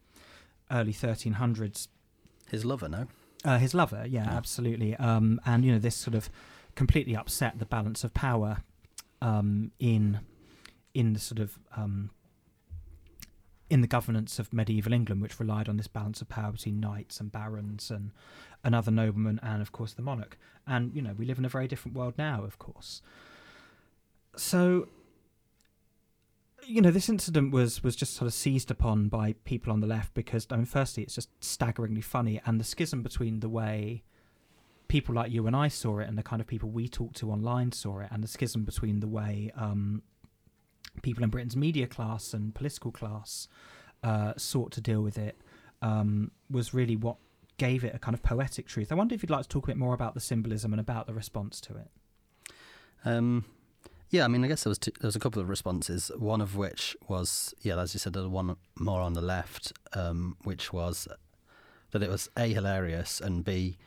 early 1300s. His lover, no? Uh, his lover, yeah, yeah. absolutely. Um, and you know, this sort of completely upset the balance of power um, in in the sort of um, in the governance of medieval England, which relied on this balance of power between knights and barons and and other noblemen, and of course the monarch. And you know, we live in a very different world now, of course. So you know, this incident was was just sort of seized upon by people on the left because, I mean, firstly, it's just staggeringly funny, and the schism between the way people like you and I saw it and the kind of people we talked to online saw it, and the schism between the way um, people in Britain's media class and political class uh, sought to deal with it um, was really what gave it a kind of poetic truth. I wonder if you'd like to talk a bit more about the symbolism and about the response to it. Um, yeah, I mean, I guess there was two, there was a couple of responses. One of which was, yeah, as you said, the one more on the left, um, which was that it was a hilarious and b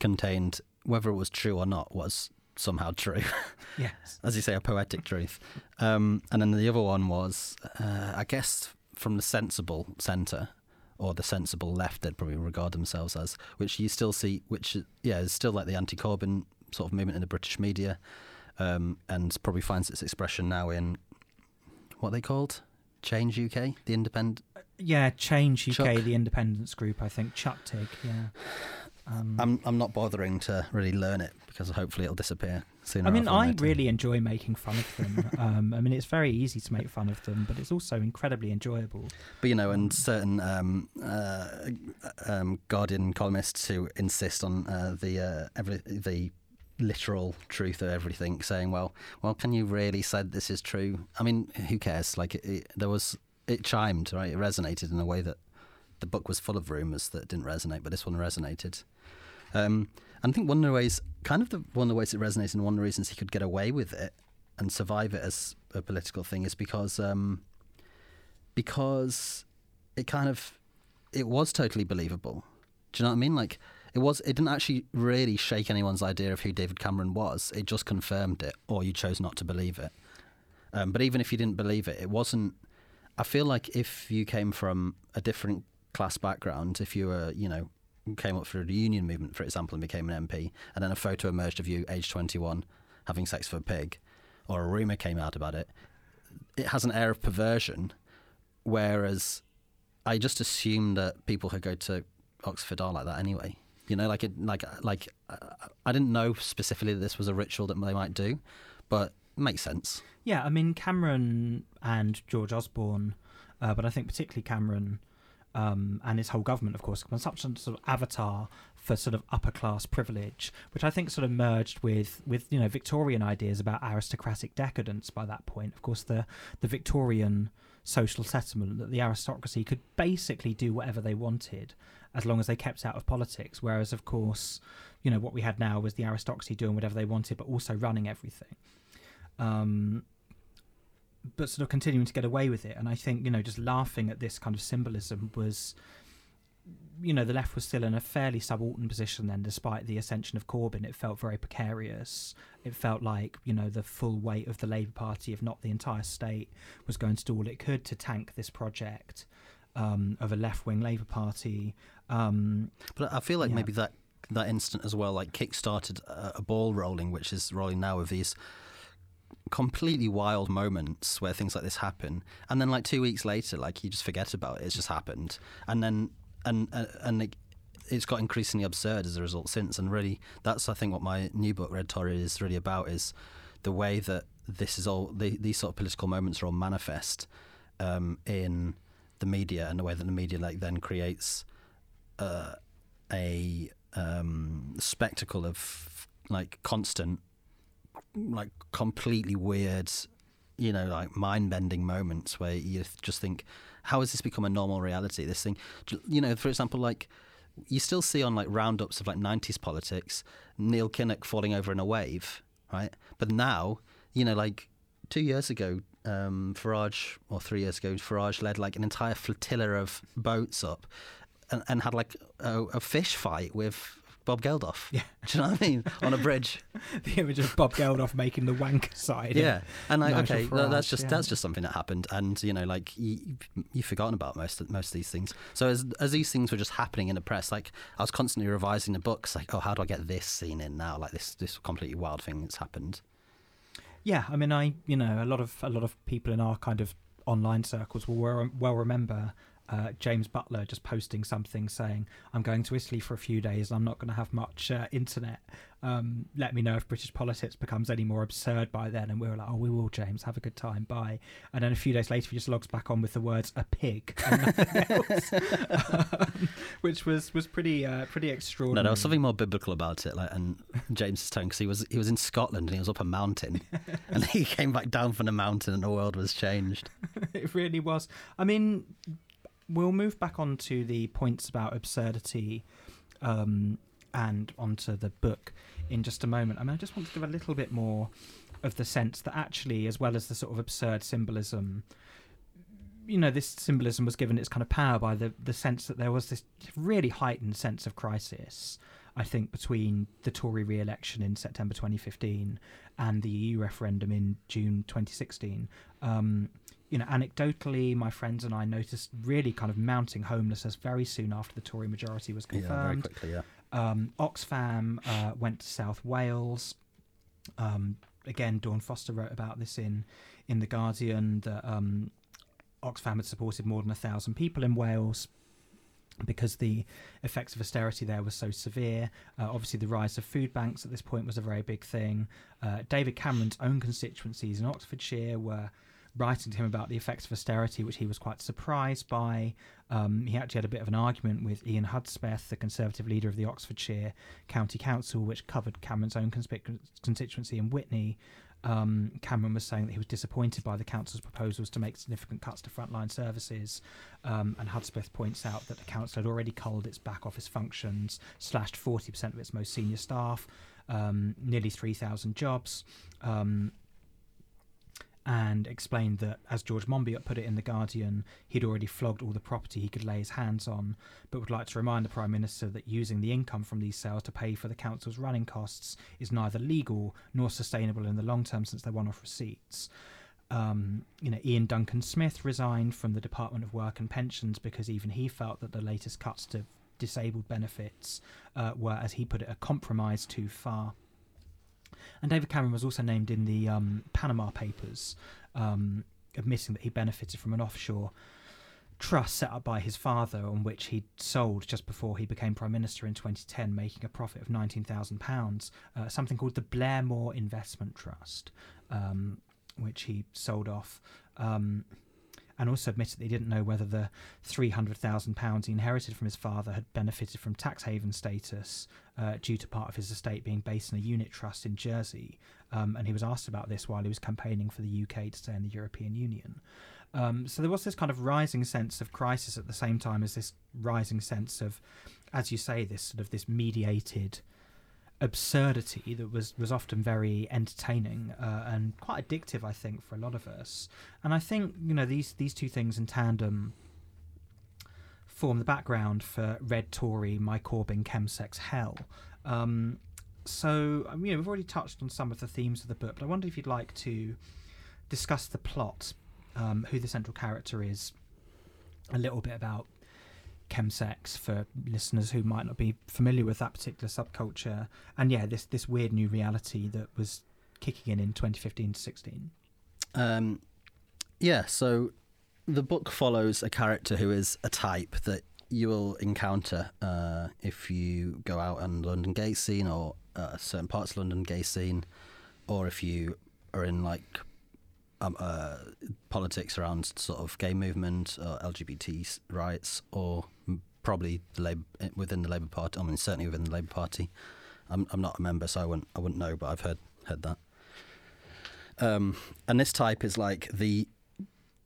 contained whether it was true or not was somehow true. [laughs] Yes, as you say, a poetic truth. Um, and then the other one was, uh, I guess, from the sensible centre or the sensible left, they'd probably regard themselves as, which you still see, which yeah, is still like the anti-Corbyn sort of movement in the British media um, and probably finds its expression now in what they called Change UK, the independent. Yeah, Change UK, Chuck. the independence group. I think Chuktig. Yeah. Um, I'm I'm not bothering to really learn it because hopefully it'll disappear sooner. I mean, I really enjoy making fun of them. [laughs] um, I mean, it's very easy to make fun of them, but it's also incredibly enjoyable. But you know, and certain um, uh, um, Guardian columnists who insist on uh, the uh, every the literal truth of everything, saying, "Well, well, can you really say this is true?" I mean, who cares? Like, it, it, there was it chimed, right? It resonated in a way that the book was full of rumors that didn't resonate, but this one resonated. Um, and I think one of the ways, kind of the one of the ways it resonated, and one of the reasons he could get away with it and survive it as a political thing is because um, because it kind of it was totally believable. Do you know what I mean? Like it was it didn't actually really shake anyone's idea of who David Cameron was. It just confirmed it, or you chose not to believe it. Um, but even if you didn't believe it, it wasn't. I feel like if you came from a different class background, if you were, you know, came up through the union movement, for example, and became an MP, and then a photo emerged of you, age 21, having sex with a pig, or a rumor came out about it, it has an air of perversion. Whereas I just assumed that people who go to Oxford are like that anyway. You know, like it, like like uh, I didn't know specifically that this was a ritual that they might do, but it makes sense. Yeah, I mean Cameron and George Osborne, uh, but I think particularly Cameron um, and his whole government, of course, was such a sort of avatar for sort of upper class privilege, which I think sort of merged with with you know Victorian ideas about aristocratic decadence. By that point, of course, the the Victorian social settlement that the aristocracy could basically do whatever they wanted as long as they kept out of politics. Whereas, of course, you know what we had now was the aristocracy doing whatever they wanted, but also running everything. Um, but sort of continuing to get away with it. And I think, you know, just laughing at this kind of symbolism was, you know, the left was still in a fairly subaltern position then, despite the ascension of Corbyn. It felt very precarious. It felt like, you know, the full weight of the Labour Party, if not the entire state, was going to do all it could to tank this project um, of a left wing Labour Party. Um, but I feel like yeah. maybe that that instant as well, like kick-started a, a ball rolling, which is rolling now with these completely wild moments where things like this happen, and then like two weeks later, like you just forget about it. It's just happened, and then and and it, it's got increasingly absurd as a result since. And really, that's I think what my new book Red Tory is really about is the way that this is all the, these sort of political moments are all manifest um, in the media and the way that the media like then creates uh, a um, spectacle of like constant like completely weird, you know, like mind bending moments where you just think, how has this become a normal reality? This thing, you know, for example, like you still see on like roundups of like 90s politics, Neil Kinnock falling over in a wave, right? But now, you know, like two years ago, um, Farage, or three years ago, Farage led like an entire flotilla of boats up and, and had like a, a fish fight with Bob Geldof. Yeah. [laughs] Do you know what I mean? On a bridge. [laughs] the image of Bob Geldof making the wank side. Yeah. And like, Nigel okay, Farage, that's just yeah. that's just something that happened, and you know, like you, you've forgotten about most of, most of these things. So as as these things were just happening in the press, like I was constantly revising the books, like, oh, how do I get this scene in now? Like this this completely wild thing that's happened. Yeah, I mean, I you know a lot of a lot of people in our kind of online circles will well, well remember uh, James Butler just posting something saying, "I'm going to Italy for a few days. I'm not going to have much uh, internet. Um, let me know if British politics becomes any more absurd by then." And we were like, "Oh, we will, James. Have a good time. Bye." And then a few days later, he just logs back on with the words "a pig," [laughs] and nothing else, um, which was was pretty uh, pretty No, extraordinary. there was something more biblical about it, like and James's tone because he was he was in Scotland and he was up a mountain, [laughs] and he came back down from the mountain and the world was changed. [laughs] it really was. I mean, we'll move back onto the points about absurdity um, and onto the book in just a moment. I mean, I just want to give a little bit more of the sense that actually, as well as the sort of absurd symbolism, you know, this symbolism was given its kind of power by the the sense that there was this really heightened sense of crisis. I think between the Tory re-election in September 2015 and the EU referendum in June 2016. Um, you know, anecdotally, my friends and I noticed really kind of mounting homelessness very soon after the Tory majority was confirmed. Yeah, very quickly. Yeah. Um, Oxfam uh, went to South Wales. Um, again, Dawn Foster wrote about this in in the Guardian that um, Oxfam had supported more than a thousand people in Wales because the effects of austerity there were so severe. Uh, obviously, the rise of food banks at this point was a very big thing. Uh, David Cameron's own constituencies in Oxfordshire were writing to him about the effects of austerity, which he was quite surprised by. Um, he actually had a bit of an argument with Ian Hudspeth, the Conservative leader of the Oxfordshire County Council, which covered Cameron's own conspic- constituency in Witney. Um, Cameron was saying that he was disappointed by the council's proposals to make significant cuts to frontline services, um, and Hudspeth points out that the council had already culled its back office functions, slashed 40% of its most senior staff, um, nearly 3,000 jobs, um, and explained that, as George Monbiot put it in The Guardian, he'd already flogged all the property he could lay his hands on, but would like to remind the Prime Minister that using the income from these sales to pay for the council's running costs is neither legal nor sustainable in the long term since they're one off receipts. Um, you know, Iain Duncan Smith resigned from the Department of Work and Pensions because even he felt that the latest cuts to disabled benefits uh, were, as he put it, a compromise too far. And David Cameron was also named in the um, Panama Papers, um, admitting that he benefited from an offshore trust set up by his father, on which he sold just before he became prime minister in 2010, making a profit of £19,000. Uh, something called the Blairmore Investment Trust, um, which he sold off. Um, and also admitted that he didn't know whether the £300,000 he inherited from his father had benefited from tax haven status uh, due to part of his estate being based in a unit trust in Jersey. Um, and he was asked about this while he was campaigning for the UK to stay in the European Union. Um, so there was this kind of rising sense of crisis at the same time as this rising sense of, as you say, this sort of this mediated absurdity that was was often very entertaining uh, and quite addictive, I think, for a lot of us. And I think you know these these two things in tandem form the background for Red Tory, My Corbyn, Chemsex Hell. Um, so um, you know we've already touched on some of the themes of the book, but I wonder if you'd like to discuss the plot, um, who the central character is, a little bit about chemsex for listeners who might not be familiar with that particular subculture. And yeah, this this weird new reality that was kicking in in 2015 to 16. Um, yeah, so the book follows a character who is a type that you will encounter uh, if you go out on London gay scene or uh, certain parts of London gay scene, or if you are in like um, uh, politics around sort of gay movement or LGBT rights, or probably the Labour, eh, within the Labour Party. I mean, certainly within the Labour Party. I'm I'm not a member, so I wouldn't I wouldn't know, but I've heard heard that. Um, and this type is like the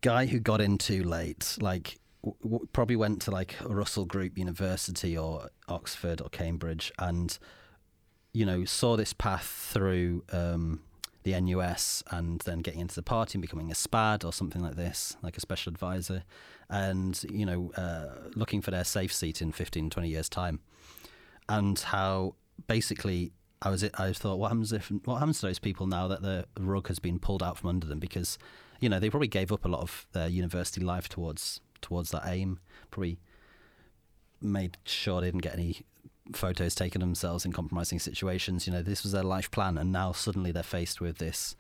guy who got in too late, like w- w- probably went to like Russell Group University or Oxford or Cambridge, and you know saw this path through um, the NUS and then getting into the party and becoming a SPAD or something like this, like a special advisor, and you know uh, looking for their safe seat in 15, 20 years time, and how basically I was I thought what happens if what happens to those people now that the rug has been pulled out from under them because you know they probably gave up a lot of their university life towards towards that aim probably made sure they didn't get any photos taken themselves in compromising situations. You know, this was their life plan, and now suddenly they're faced with this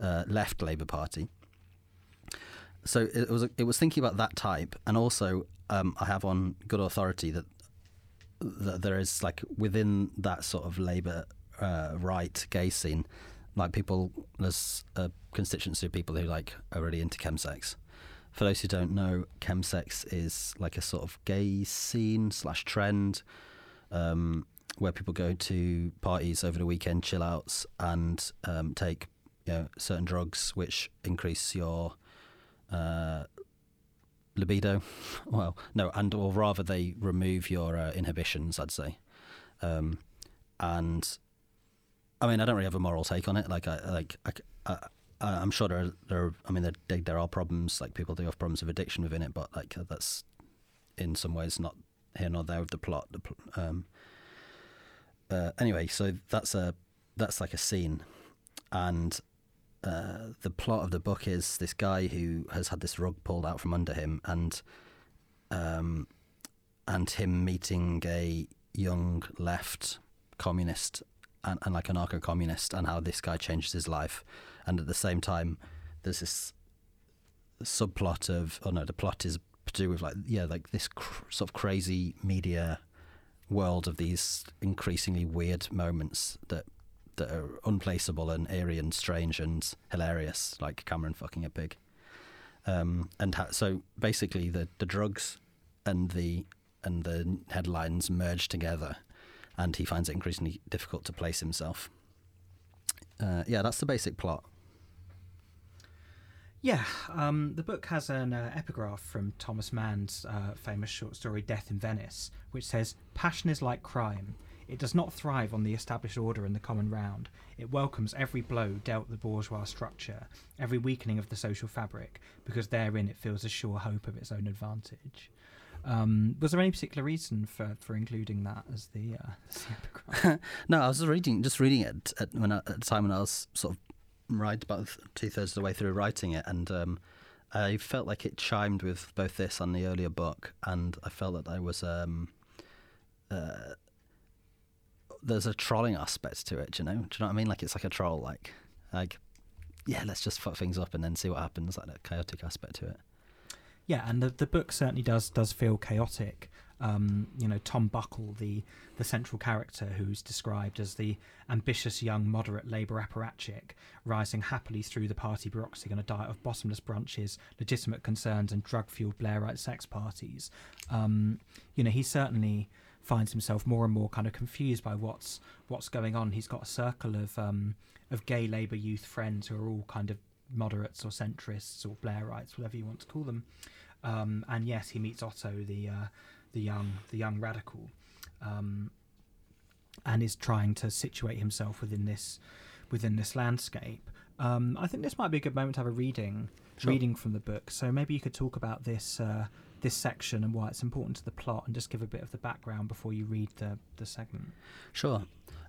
uh, left Labour Party. So it was it was thinking about that type, and also um, I have on good authority that that there is like within that sort of Labour uh, right gay scene, like people there's a constituency of people who like are really into chemsex. For those who don't know, chemsex is like a sort of gay scene slash trend um, where people go to parties over the weekend, chill outs, and um, take you know, certain drugs which increase your uh, libido. [laughs] well, no, and or rather they remove your uh, inhibitions. I'd say, um, and I mean I don't really have a moral take on it. Like I like I, I, am sure there are, there are, I mean there there are problems like people do have problems of addiction within it, but like that's in some ways not here nor there with the plot. The, um, uh, anyway, so that's a that's like a scene, and uh, the plot of the book is this guy who has had this rug pulled out from under him, and um, and him meeting a young left communist and, and like anarcho communist, and how this guy changes his life, and at the same time, there's this subplot of oh no, the plot is to do with like yeah, like this cr- sort of crazy media world of these increasingly weird moments that that are unplaceable and eerie and strange and hilarious, like Cameron fucking a pig. Um, and ha- so basically, the the drugs and the and the headlines merge together, and he finds it increasingly difficult to place himself. Uh, yeah, that's the basic plot. Yeah, um, the book has an uh, epigraph from Thomas Mann's uh, famous short story Death in Venice, which says, Passion is like crime. It does not thrive on the established order and the common round. It welcomes every blow dealt the bourgeois structure, every weakening of the social fabric, because therein it feels a sure hope of its own advantage. Um, was there any particular reason for, for including that as the, uh, [laughs] as the [laughs] no, I was reading just reading it at, when I, at the time when I was sort of right about two thirds of the way through writing it, and um, I felt like it chimed with both this and the earlier book, and I felt that I was um, uh, there's a trolling aspect to it. Do you know? Do you know what I mean? Like it's like a troll, like like yeah, let's just fuck things up and then see what happens. Like that chaotic aspect to it. Yeah, and the the book certainly does does feel chaotic. Um, you know, Tom Buckle, the the central character, who's described as the ambitious young moderate Labour apparatchik, rising happily through the party bureaucracy on a diet of bottomless brunches, legitimate concerns, and drug-fueled Blairite sex parties. Um, you know, he certainly finds himself more and more kind of confused by what's what's going on. He's got a circle of um, of gay Labour youth friends who are all kind of moderates or centrists or Blairites, whatever you want to call them. Um, and yes, he meets Otto, the uh, the young the young radical, um, and is trying to situate himself within this within this landscape. Um, I think this might be a good moment to have a reading Sure. reading from the book. So maybe you could talk about this uh, this section and why it's important to the plot, and just give a bit of the background before you read the the segment. Sure.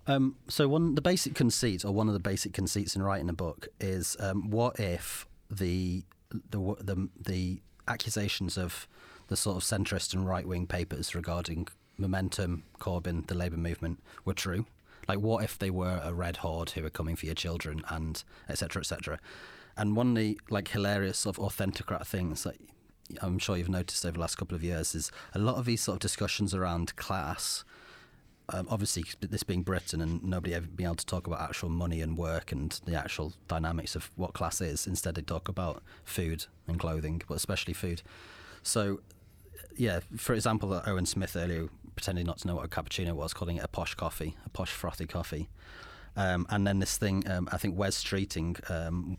Um, so one the basic conceit, or one of the basic conceits in writing a book, is um, what if the the the the accusations of the sort of centrist and right wing papers regarding momentum, Corbyn, the Labour movement were true? Like, what if they were a red horde who were coming for your children, and etc. etc. And one of the like hilarious sort of authenticrat things that I'm sure you've noticed over the last couple of years is a lot of these sort of discussions around class um, obviously this being Britain and nobody ever being able to talk about actual money and work and the actual dynamics of what class is. Instead, they talk about food and clothing, but especially food. So, yeah, for example, Owen Smith earlier pretending not to know what a cappuccino was, calling it a posh coffee, a posh frothy coffee. Um, and then this thing, um, I think Wes Streeting um,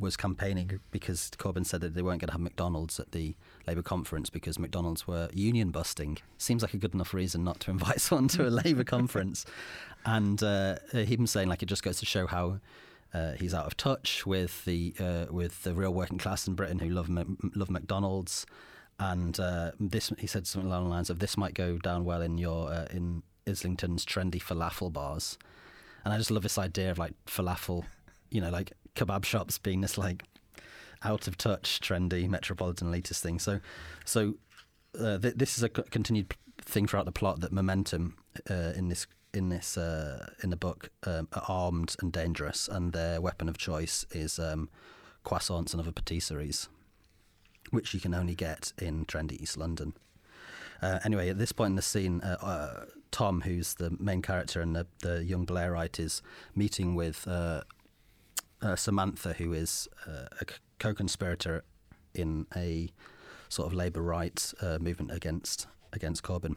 was campaigning because Corbyn said that they weren't going to have McDonald's at the Labour conference because McDonald's were union busting. Seems like a good enough reason not to [laughs] invite someone to a Labour conference. [laughs] And uh, him saying like it just goes to show how uh, he's out of touch with the uh, with the real working class in Britain who love M- love McDonald's. And uh, this, he said something along the lines of, "This might go down well in your uh, in Islington's trendy falafel bars." And I just love this idea of like falafel, you know, like kebab shops being this like out of touch, trendy, metropolitan elitist thing. So, so uh, th- this is a c- continued thing throughout the plot that momentum uh, in this in this uh, in the book um, are armed and dangerous, and their weapon of choice is um, croissants and other patisseries, which you can only get in trendy East London. Uh, anyway, at this point in the scene, uh, uh, Tom, who's the main character and the, the young Blairite, is meeting with uh, Samantha, who is uh, a co-conspirator in a sort of labour rights uh, movement against against Corbyn,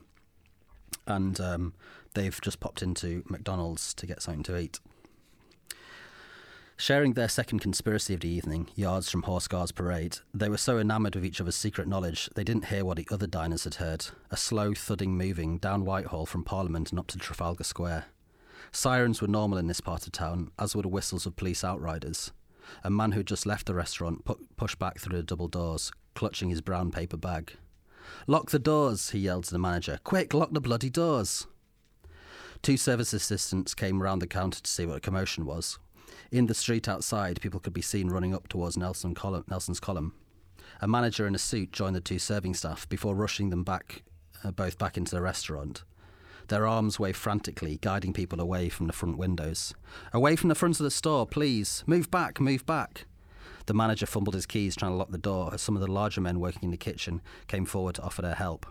and um, they've just popped into McDonald's to get something to eat. Sharing their second conspiracy of the evening, yards from Horse Guards Parade, they were so enamoured with each other's secret knowledge they didn't hear what the other diners had heard a slow, thudding moving down Whitehall from Parliament and up to Trafalgar Square. Sirens were normal in this part of town, as were the whistles of police outriders. A man who'd just left the restaurant pu- pushed back through the double doors, clutching his brown paper bag. Lock the doors, he yelled to the manager. Quick, lock the bloody doors. Two service assistants came round the counter to see what the commotion was. In the street outside, people could be seen running up towards Nelson Nelson's column. A manager in a suit joined the two serving staff before rushing them back, uh, both back into the restaurant. Their arms waved frantically, guiding people away from the front windows. Away from the front of the store, please! Move back, move back! The manager fumbled his keys trying to lock the door as some of the larger men working in the kitchen came forward to offer their help.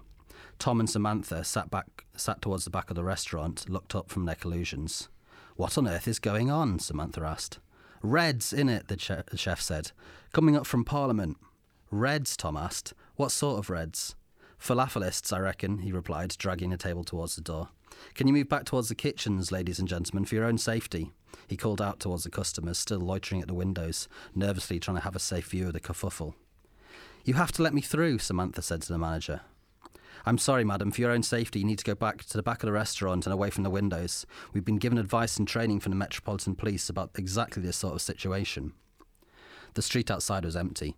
Tom and Samantha sat back, sat towards the back of the restaurant, looked up from their collusions. What on earth is going on? Samantha asked. Reds in it, the, che- the chef said. Coming up from Parliament. Reds? Tom asked. What sort of Reds? Falafelists, I reckon, he replied, dragging a table towards the door. Can you move back towards the kitchens, ladies and gentlemen, for your own safety? He called out towards the customers, still loitering at the windows, nervously trying to have a safe view of the kerfuffle. You have to let me through, Samantha said to the manager. I'm sorry, madam. For your own safety, you need to go back to the back of the restaurant and away from the windows. We've been given advice and training from the Metropolitan Police about exactly this sort of situation. The street outside was empty.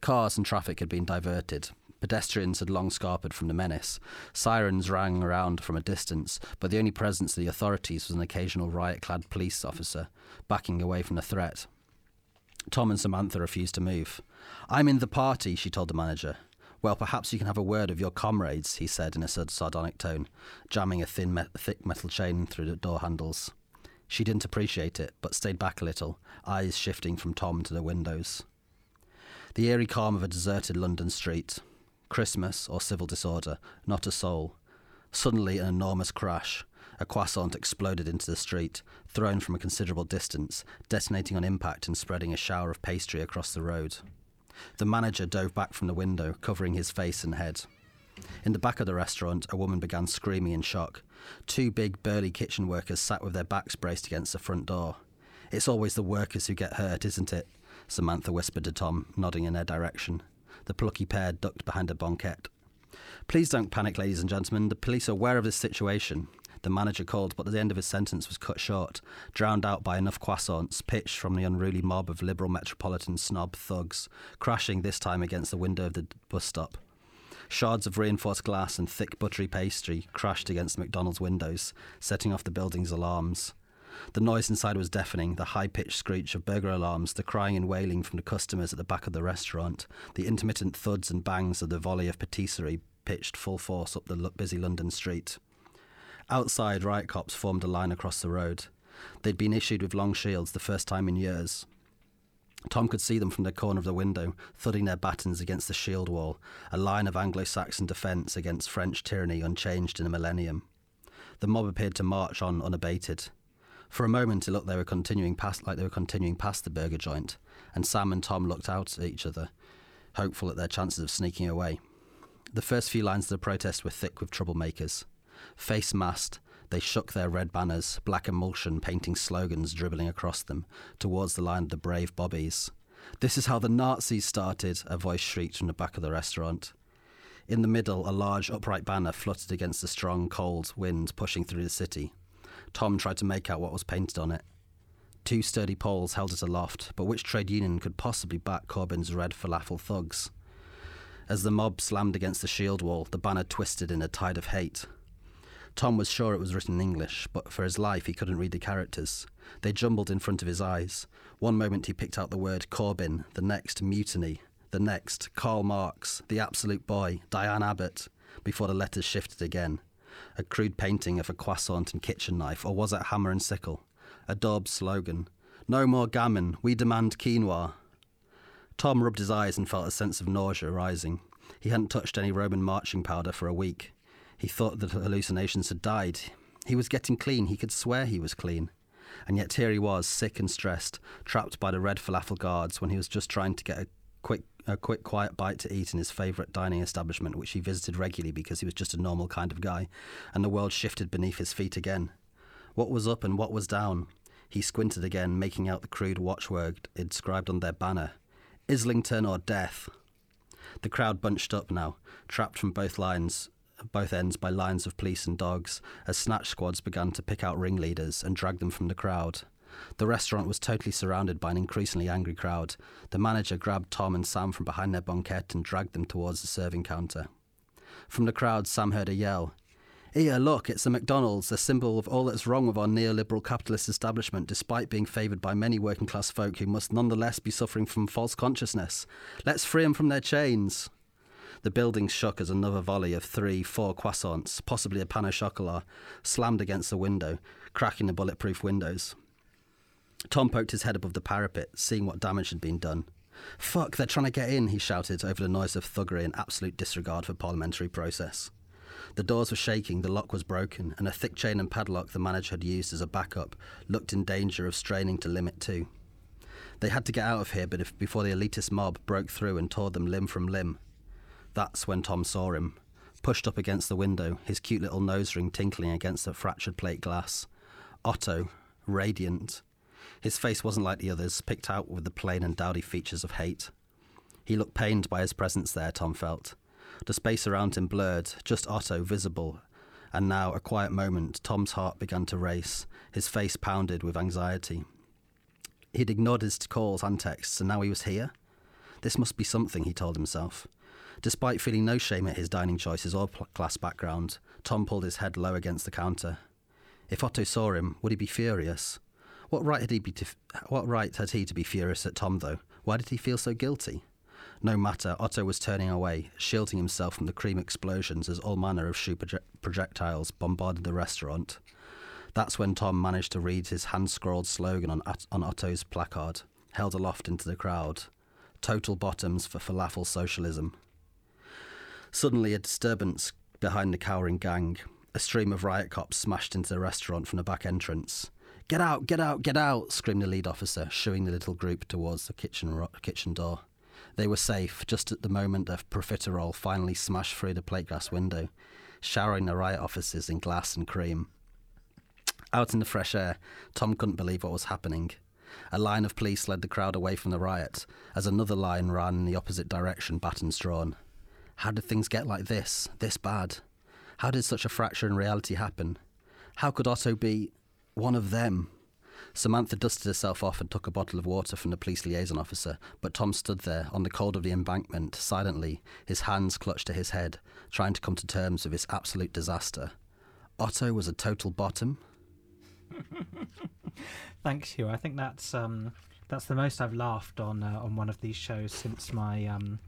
Cars and traffic had been diverted. Pedestrians had long scarpered from the menace. Sirens rang around from a distance, but the only presence of the authorities was an occasional riot clad police officer, backing away from the threat. Tom and Samantha refused to move. I'm in the party, she told the manager. Well, perhaps you can have a word of your comrades, he said in a sard- sardonic tone, jamming a thin, me- thick metal chain through the door handles. She didn't appreciate it, but stayed back a little, eyes shifting from Tom to the windows. The eerie calm of a deserted London street. Christmas or civil disorder, not a soul. Suddenly, an enormous crash. A croissant exploded into the street, thrown from a considerable distance, detonating on impact and spreading a shower of pastry across the road. The manager dove back from the window, covering his face and head. In the back of the restaurant, a woman began screaming in shock. Two big, burly kitchen workers sat with their backs braced against the front door. It's always the workers who get hurt, isn't it? Samantha whispered to Tom, nodding in their direction. The plucky pair ducked behind a banquette. Please don't panic, ladies and gentlemen. The police are aware of this situation. The manager called, but the end of his sentence was cut short, drowned out by enough croissants pitched from the unruly mob of liberal metropolitan snob thugs, crashing this time against the window of the bus stop. Shards of reinforced glass and thick buttery pastry crashed against McDonald's windows, setting off the building's alarms. The noise inside was deafening the high pitched screech of burglar alarms, the crying and wailing from the customers at the back of the restaurant, the intermittent thuds and bangs of the volley of patisserie pitched full force up the busy London street. Outside, riot cops formed a line across the road. They'd been issued with long shields the first time in years. Tom could see them from the corner of the window, thudding their batons against the shield wall, a line of Anglo Saxon defence against French tyranny unchanged in a millennium. The mob appeared to march on unabated. For a moment, it looked they were continuing past, like they were continuing past the burger joint, and Sam and Tom looked out at each other, hopeful at their chances of sneaking away. The first few lines of the protest were thick with troublemakers. Face masked, they shook their red banners, black emulsion painting slogans dribbling across them, towards the line of the brave bobbies. This is how the Nazis started, a voice shrieked from the back of the restaurant. In the middle, a large upright banner fluttered against the strong, cold wind pushing through the city. Tom tried to make out what was painted on it. Two sturdy poles held it aloft, but which trade union could possibly back Corbyn's red falafel thugs? As the mob slammed against the shield wall, the banner twisted in a tide of hate. Tom was sure it was written in English, but for his life he couldn't read the characters. They jumbled in front of his eyes. One moment he picked out the word Corbyn, the next mutiny, the next Karl Marx, the absolute boy, Diane Abbott, before the letters shifted again. A crude painting of a croissant and kitchen knife, or was it hammer and sickle? A Dobbs slogan. No more gammon, we demand quinoa. Tom rubbed his eyes and felt a sense of nausea rising. He hadn't touched any Roman marching powder for a week. He thought that hallucinations had died. He was getting clean. He could swear he was clean. And yet here he was, sick and stressed, trapped by the red falafel guards when he was just trying to get a quick, a quick, quiet bite to eat in his favourite dining establishment, which he visited regularly because he was just a normal kind of guy. And the world shifted beneath his feet again. What was up and what was down? He squinted again, making out the crude watchword inscribed on their banner Islington or death. The crowd bunched up now, trapped from both lines both ends by lines of police and dogs as snatch squads began to pick out ringleaders and drag them from the crowd. The restaurant was totally surrounded by an increasingly angry crowd. The manager grabbed Tom and Sam from behind their banquette and dragged them towards the serving counter. From the crowd, Sam heard a yell. Here, look, it's a McDonald's, a symbol of all that's wrong with our neoliberal capitalist establishment, despite being favoured by many working class folk who must nonetheless be suffering from false consciousness. Let's free them from their chains. The building shook as another volley of three, four croissants, possibly a pain au chocolat, slammed against the window, cracking the bulletproof windows. Tom poked his head above the parapet, seeing what damage had been done. Fuck, they're trying to get in, he shouted over the noise of thuggery and absolute disregard for parliamentary process. The doors were shaking, the lock was broken, and a thick chain and padlock the manager had used as a backup looked in danger of straining to limit too. They had to get out of here but if, before the elitist mob broke through and tore them limb from limb. That's when Tom saw him, pushed up against the window, his cute little nose ring tinkling against the fractured plate glass. Otto, radiant. His face wasn't like the others, picked out with the plain and dowdy features of hate. He looked pained by his presence there, Tom felt. The space around him blurred, just Otto visible. And now, a quiet moment, Tom's heart began to race, his face pounded with anxiety. He'd ignored his calls and texts, and now he was here? This must be something, he told himself. Despite feeling no shame at his dining choices or class background, Tom pulled his head low against the counter. If Otto saw him, would he be furious? What right had he to, what right had he to be furious at Tom though? Why did he feel so guilty? No matter, Otto was turning away, shielding himself from the cream explosions as all manner of shoe projectiles bombarded the restaurant. That's when Tom managed to read his hand scrawled slogan on, on Otto's placard, held aloft into the crowd total bottoms for falafel socialism. Suddenly, a disturbance behind the cowering gang. A stream of riot cops smashed into the restaurant from the back entrance. Get out, get out, get out, screamed the lead officer, shooing the little group towards the kitchen, ro- kitchen door. They were safe just at the moment a profiterole finally smashed through the plate glass window, showering the riot officers in glass and cream. Out in the fresh air, Tom couldn't believe what was happening. A line of police led the crowd away from the riot, as another line ran in the opposite direction, batons drawn. How did things get like this, this bad? How did such a fracture in reality happen? How could Otto be one of them? Samantha dusted herself off and took a bottle of water from the police liaison officer, but Tom stood there on the cold of the embankment, silently, his hands clutched to his head, trying to come to terms with his absolute disaster. Otto was a total bottom. [laughs] Thanks, Huw. I think that's um, that's the most I've laughed on uh, on one of these shows since my um,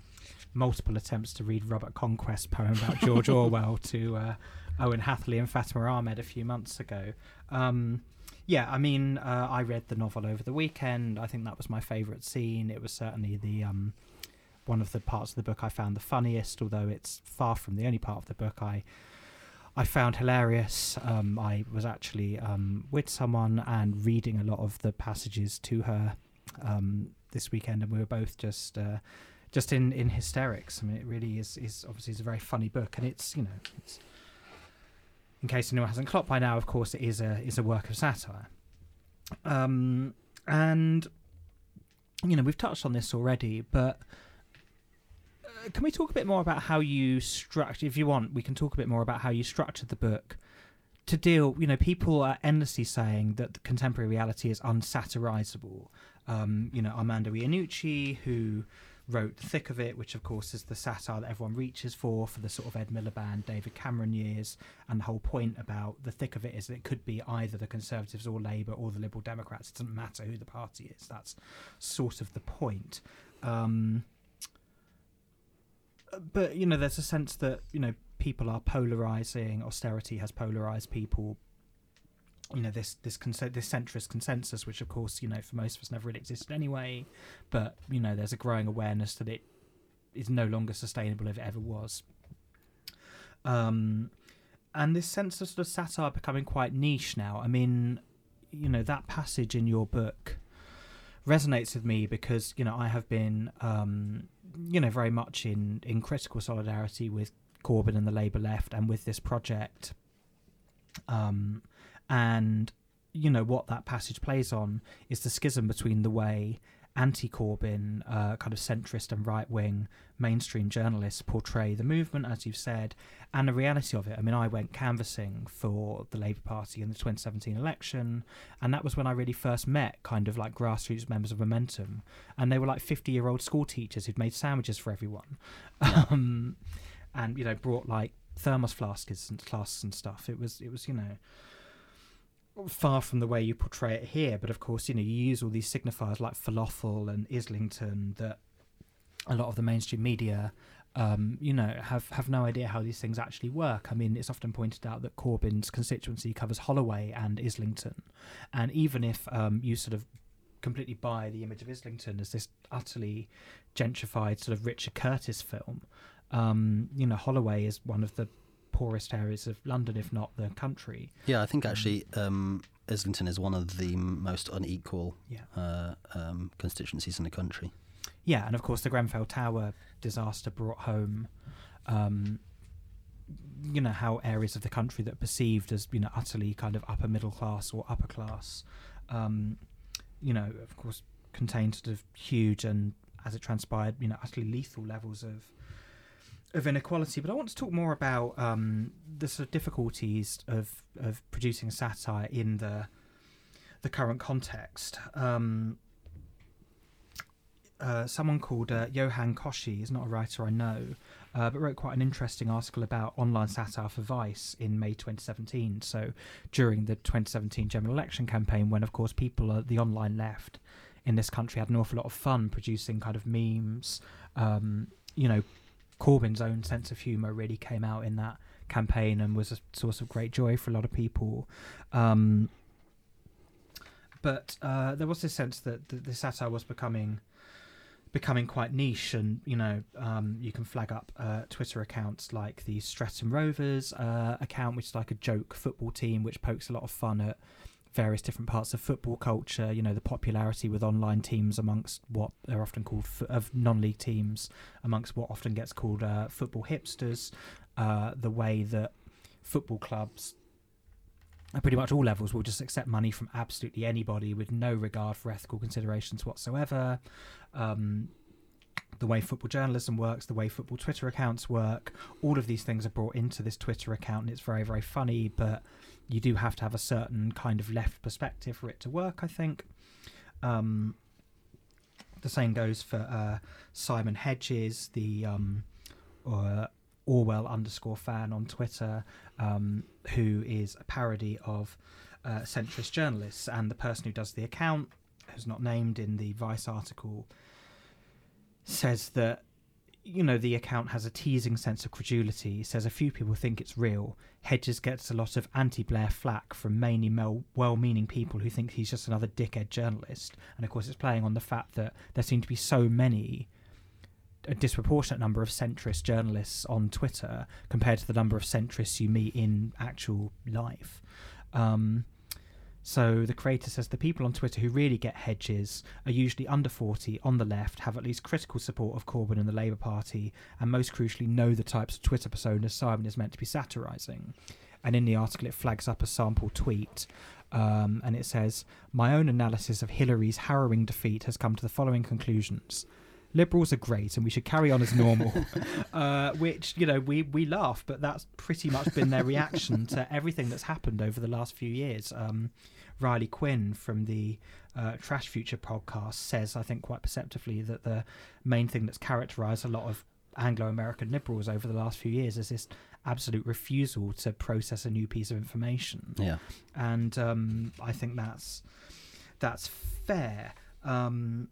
multiple attempts to read Robert Conquest poem about George [laughs] Orwell to uh, Owen Hatherley and Fatima Ahmed a few months ago. Um, yeah, I mean, uh, I read the novel over the weekend. I think that was my favourite scene. It was certainly the um, one of the parts of the book I found the funniest, although it's far from the only part of the book I I found hilarious. Um, I was actually um, with someone and reading a lot of the passages to her um, this weekend, and we were both just uh, just in, in hysterics. I mean, it really is is obviously it's a very funny book, and it's you know it's in case anyone hasn't clocked by now, of course, it is a is a work of satire. Um, and you know we've touched on this already, but uh, can we talk a bit more about how you structure? If you want, we can talk a bit more about how you structured the book to deal. You know, people are endlessly saying that the contemporary reality is unsatirizable. Um, you know, Armando Iannucci, who wrote The Thick of It, which of course is the satire that everyone reaches for for the sort of Ed Miliband, David Cameron years. And the whole point about The Thick of It is that it could be either the Conservatives or Labour or the Liberal Democrats. It doesn't matter who the party is. That's sort of the point. Um, but you know, there's a sense that you know people are polarizing. Austerity has polarized people. You know this this this centrist consensus, which of course you know for most of us never really existed anyway. But you know, there's a growing awareness that it is no longer sustainable if it ever was. Um, and this sense of sort of satire becoming quite niche now. I mean, you know, that passage in your book resonates with me because you know I have been um, you know very much in in critical solidarity with Corbyn and the Labour left and with this project. Um, and you know what that passage plays on is the schism between the way anti-Corbyn, uh, kind of centrist and right-wing mainstream journalists portray the movement, as you've said, and the reality of it. I mean, I went canvassing for the Labour Party in the 2017 election, and that was when I really first met kind of like grassroots members of Momentum, and they were like 50-year-old school teachers who'd made sandwiches for everyone, [laughs] um, and you know brought like thermos flasks and flasks and stuff. It was it was you know far from the way you portray it here. But of course, you know, you use all these signifiers like falafel and Islington that a lot of the mainstream media, um, you know, have, have no idea how these things actually work. I mean, it's often pointed out that Corbyn's constituency covers Holloway and Islington. And even if um, you sort of completely buy the image of Islington as this utterly gentrified sort of Richard Curtis film, um, you know, Holloway is one of the poorest areas of London, if not the country. Yeah, I think actually um, Islington is one of the most unequal Yeah. uh, um, constituencies in the country. Yeah, and of course the Grenfell Tower disaster brought home, um, you know, how areas of the country that are perceived as you know utterly kind of upper middle class or upper class, um, you know, of course, contained sort of huge and as it transpired, you know, utterly lethal levels of of inequality. But I want to talk more about um, the sort of difficulties of of producing satire in the the current context. Um, uh, someone called uh, Johan Koshi is not a writer I know, uh, but wrote quite an interesting article about online satire for Vice in May 2017. So during the 2017 general election campaign, when of course people, uh, the online left in this country, had an awful lot of fun producing kind of memes. Um, you know, Corbyn's own sense of humour really came out in that campaign and was a source of great joy for a lot of people. Um, but uh, there was this sense that the, the satire was becoming becoming quite niche, and you know, um, you can flag up uh, Twitter accounts like the Streatham Rovers uh, account, which is like a joke football team, which pokes a lot of fun at various different parts of football culture. You know, the popularity with online teams amongst what are often called f- of non-league teams, amongst what often gets called uh, football hipsters. Uh, the way that football clubs at pretty much all levels will just accept money from absolutely anybody with no regard for ethical considerations whatsoever. Um, the way football journalism works, the way football Twitter accounts work, all of these things are brought into this Twitter account, and it's very, very funny. But you do have to have a certain kind of left perspective for it to work, I think. Um, the same goes for uh, Simon Hedges, the um, uh, Orwell underscore fan on Twitter, um, who is a parody of uh, centrist journalists. And the person who does the account, who's not named in the Vice article, says that you know the account has a teasing sense of credulity. He says a few people think it's real. Hedges gets a lot of anti-Blair flack from mainly well-meaning people who think he's just another dickhead journalist. And of course, it's playing on the fact that there seem to be so many a disproportionate number of centrist journalists on Twitter compared to the number of centrists you meet in actual life. Um, so the creator says the people on Twitter who really get hedges are usually under 40, on the left, have at least critical support of Corbyn and the Labour Party, and most crucially know the types of Twitter personas Simon is meant to be satirising. And in the article, it flags up a sample tweet. Um, and it says, My own analysis of Hillary's harrowing defeat has come to the following conclusions liberals are great and we should carry on as normal. [laughs] uh, which, you know, we, we laugh, but that's pretty much been their reaction to [laughs] everything that's happened over the last few years. Um, Riley Quinn from the uh, Trash Future podcast says, I think, quite perceptively, that the main thing that's characterized a lot of Anglo American liberals over the last few years is this absolute refusal to process a new piece of information. Yeah. And um, I think that's that's fair. Um,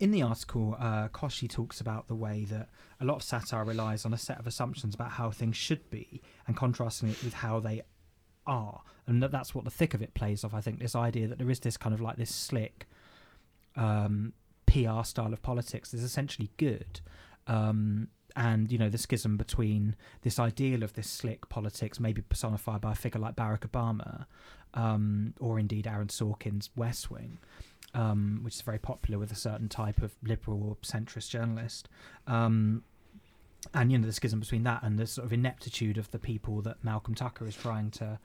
in the article, uh, Kochie talks about the way that a lot of satire relies on a set of assumptions about how things should be and contrasting it with how they are. And that that's what the thick of it plays off, I think, this idea that there is this kind of like this slick um, PR style of politics is essentially good. Um, and, you know, the schism between this ideal of this slick politics, maybe personified by a figure like Barack Obama, um, or indeed Aaron Sorkin's West Wing, um, which is very popular with a certain type of liberal or centrist journalist. Um, and you know the schism between that and the sort of ineptitude of the people that Malcolm Tucker is trying to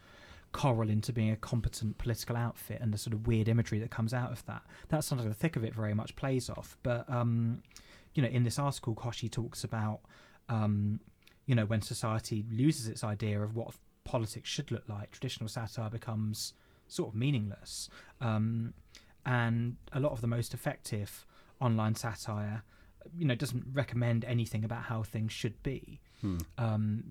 coral into being a competent political outfit and the sort of weird imagery that comes out of that. That's something the thick of it very much plays off. But um, you know, in this article, Kochie talks about um, you know when society loses its idea of what politics should look like, traditional satire becomes sort of meaningless. Um, and a lot of the most effective online satire you know doesn't recommend anything about how things should be Hmm. um,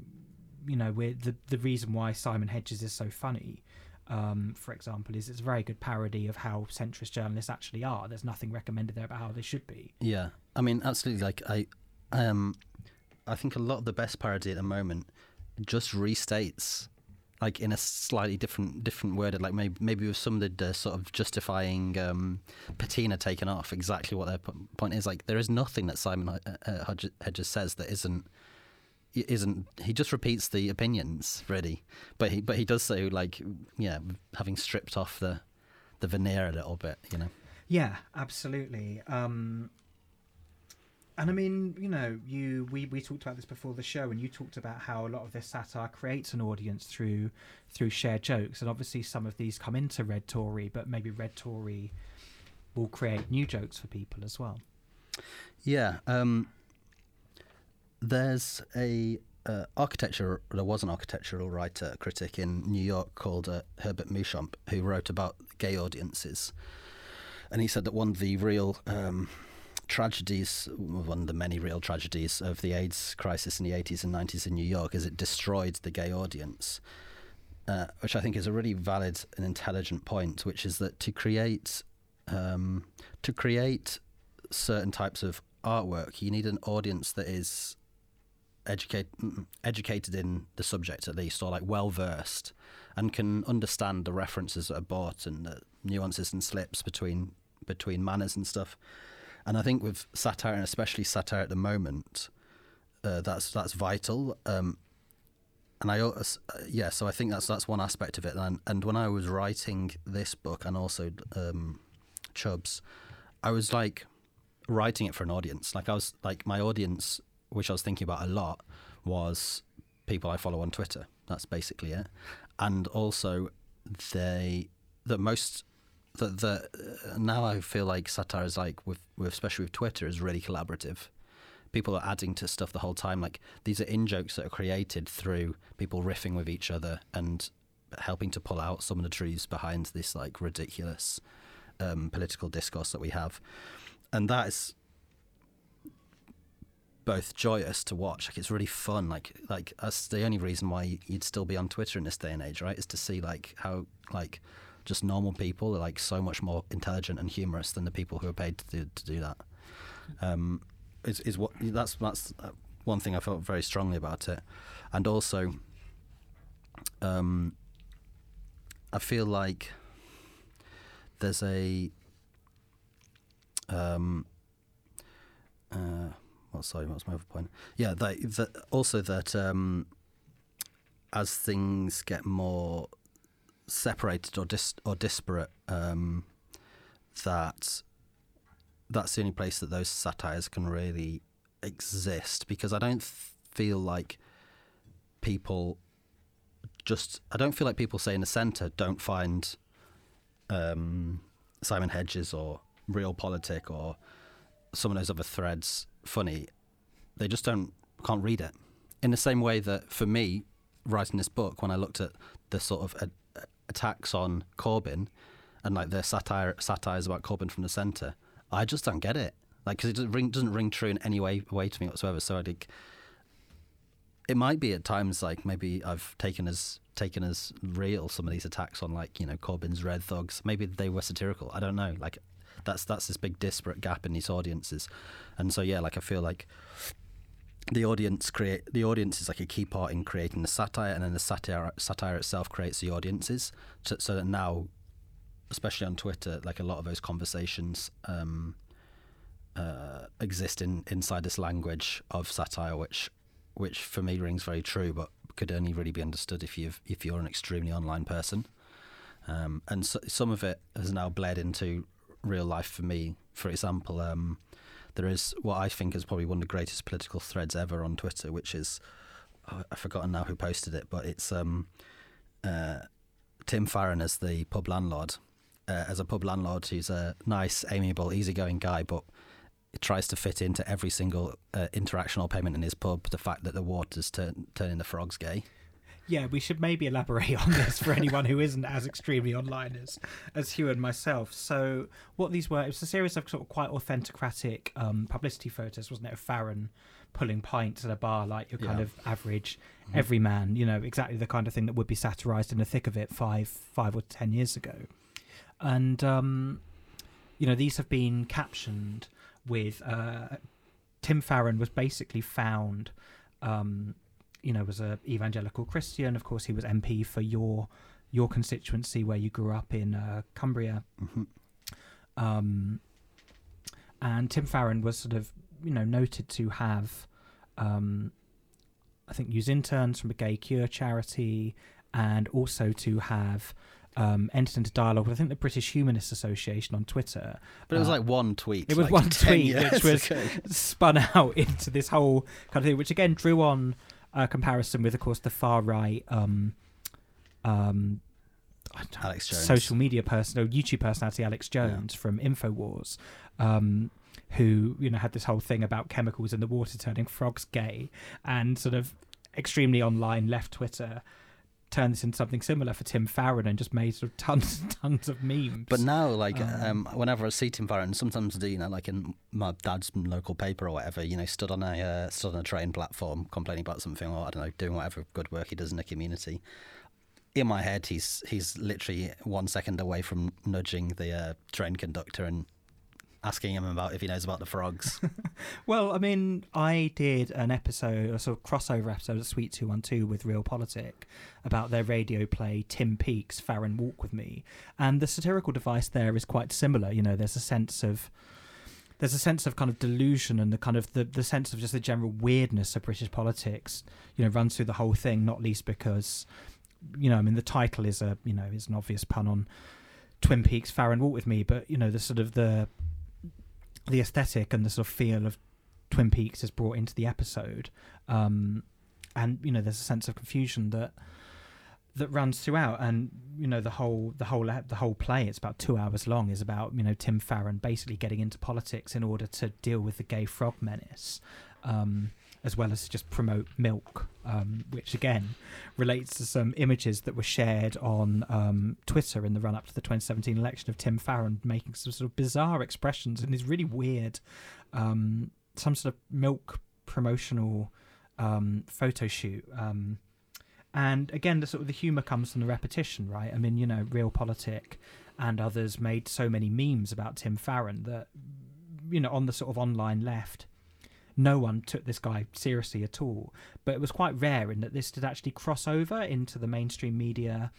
you know we're, the the reason why Simon Hedges is so funny um, for example is it's a very good parody of how centrist journalists actually are there's nothing recommended there about how they should be Yeah, I mean, absolutely. Like I, um, I think a lot of the best parody at the moment just restates, like in a slightly different different word. Like maybe maybe with some of the sort of justifying um, patina taken off exactly what their p- point is. Like there is nothing that Simon uh, uh, Hedges says that isn't isn't he just repeats the opinions really but he but he does so like yeah having stripped off the the veneer a little bit you know Yeah, absolutely. Um, and I mean, you know, you we, we talked about this before the show, and you talked about how a lot of this satire creates an audience through through shared jokes, and obviously some of these come into Red Tory, but maybe Red Tory will create new jokes for people as well. Yeah, um, there's a uh, architecture. There was an architectural writer critic in New York called uh, Herbert Muschamp who wrote about gay audiences, and he said that one of the real um, tragedies, one of the many real tragedies of the AIDS crisis in the 80s and 90s in New York, is it destroyed the gay audience. Uh, which I think is a really valid and intelligent point, which is that to create um, to create certain types of artwork, you need an audience that is educate, mm, educated in the subject at least, or like well versed, and can understand the references that are bought and the nuances and slips between between manners and stuff. And I think with satire and especially satire at the moment, uh, that's that's vital. Um, and I uh, yeah, so I think that's that's one aspect of it. And and when I was writing this book and also um, Chubz, I was like writing it for an audience. Like I was like my audience, which I was thinking about a lot, was people I follow on Twitter. That's basically it. And also, they that most that the uh, now I feel like satire is like with, with especially with Twitter is really collaborative. People are adding to stuff the whole time. Like these are in jokes that are created through people riffing with each other and helping to pull out some of the trees behind this like ridiculous um, political discourse that we have, and that is both joyous to watch. Like it's really fun. Like like that's the only reason why you'd still be on Twitter in this day and age, right? Is to see like how like just normal people are like so much more intelligent and humorous than the people who are paid to do, to do that. Um, is is what that's that's uh, one thing I felt very strongly about it, and also, um, I feel like there's a um, uh, well, sorry, what's my other point? Yeah, that, that also that um, as things get more separated or dis- or disparate, um, that that's the only place that those satires can really exist because I don't feel like people just I don't feel like people say in the centre don't find um, Simon Hedges or Real Realpolitik or some of those other threads funny. They just don't can't read it. In the same way that for me, writing this book, when I looked at the sort of attacks on Corbyn and like the satire satires about Corbyn from the centre, I just don't get it. Like, because it doesn't ring, doesn't ring true in any way, way to me whatsoever. So I think it might be at times like maybe I've taken as taken as real some of these attacks on like you know Corbyn's red thugs. Maybe they were satirical. I don't know. Like that's that's this big disparate gap in these audiences, and so yeah, like I feel like the audience create the audience is like a key part in creating the satire, and then the satire satire itself creates the audiences. So, so that now, especially on Twitter, like a lot of those conversations um, uh, exist in inside this language of satire, which which for me rings very true, but could only really be understood if you if you're an extremely online person. Um, and so, some of it has now bled into real life for me. For example, um, there is what I think is probably one of the greatest political threads ever on Twitter, which is oh, I've forgotten now who posted it, but it's um, uh, Tim Farron as the pub landlord, uh, as a pub landlord he's a nice, amiable, easygoing guy, but it tries to fit into every single uh, interaction or payment in his pub the fact that the water's turn, turning the frogs gay. Yeah, we should maybe elaborate [laughs] on this for anyone who isn't as extremely online as, as Huw and myself. So, what these were, it was a series of sort of quite authentocratic um, publicity photos, wasn't it? Of Farron pulling pints at a bar like your kind Yeah. of average Mm-hmm. everyman, you know, exactly the kind of thing that would be satirized in the thick of it five, five or ten years ago. And, um, you know, these have been captioned with uh, Tim Farron was basically found, um, you know, was a evangelical Christian. Of course, he was MP for your your constituency where you grew up in uh, Cumbria. Mhm. Um, and Tim Farron was sort of, you know, noted to have, um, I think, use interns from a gay cure charity, and also to have um, entered into dialogue with I think the British Humanist Association on Twitter. But it was Uh, like one tweet. it was like one [laughs] tweet, which was- ago. spun [laughs] out into this whole kind of thing, which again drew on a comparison with, of course, the far right um, um, Alex Jones. social media person or YouTube personality Alex Jones from Infowars, um, who you know had this whole thing about chemicals in the water turning frogs gay, and sort of extremely online left Twitter turned this into something similar for Tim Farron and just made sort of tons and [laughs] tons of memes. But now, like, Um, um, whenever I see Tim Farron, sometimes do you know, like in my dad's local paper or whatever, you know, stood on a uh, stood on a train platform complaining about something, or I don't know, doing whatever good work he does in the community. In my head, he's he's literally one second away from nudging the uh, train conductor and asking him about if he knows about the frogs. [laughs] Well, I mean, I did an episode, a sort of crossover episode of Suite 212 with Real Realpolitik about their radio play Tim Peaks, Farron Walk With Me. And the satirical device there is quite similar. You know, there's a sense of. there's a sense of kind of delusion and the kind of the, the sense of just the general weirdness of British politics, you know, runs through the whole thing, not least because, you know, I mean, the title is a, you know, is an obvious pun on Twin Peaks, Farron Walk With Me, but, you know, the sort of the, the aesthetic and the sort of feel of Twin Peaks is brought into the episode. Um, and, you know, there's a sense of confusion that, that runs throughout and you know the whole the whole the whole play it's about two hours long is about you know tim farron basically getting into politics in order to deal with the gay frog menace um, as well as just promote milk um, which again relates to some images that were shared on um, twitter in the run-up to the 2017 election of tim farron making some sort of bizarre expressions and his really weird um, some sort of milk promotional um, photo shoot um, and again the sort of the humor comes from the repetition right? I mean you know real politic and others made so many memes about tim farron that you know on the sort of online left no one took this guy seriously at all but it was quite rare in that this did actually cross over into the mainstream media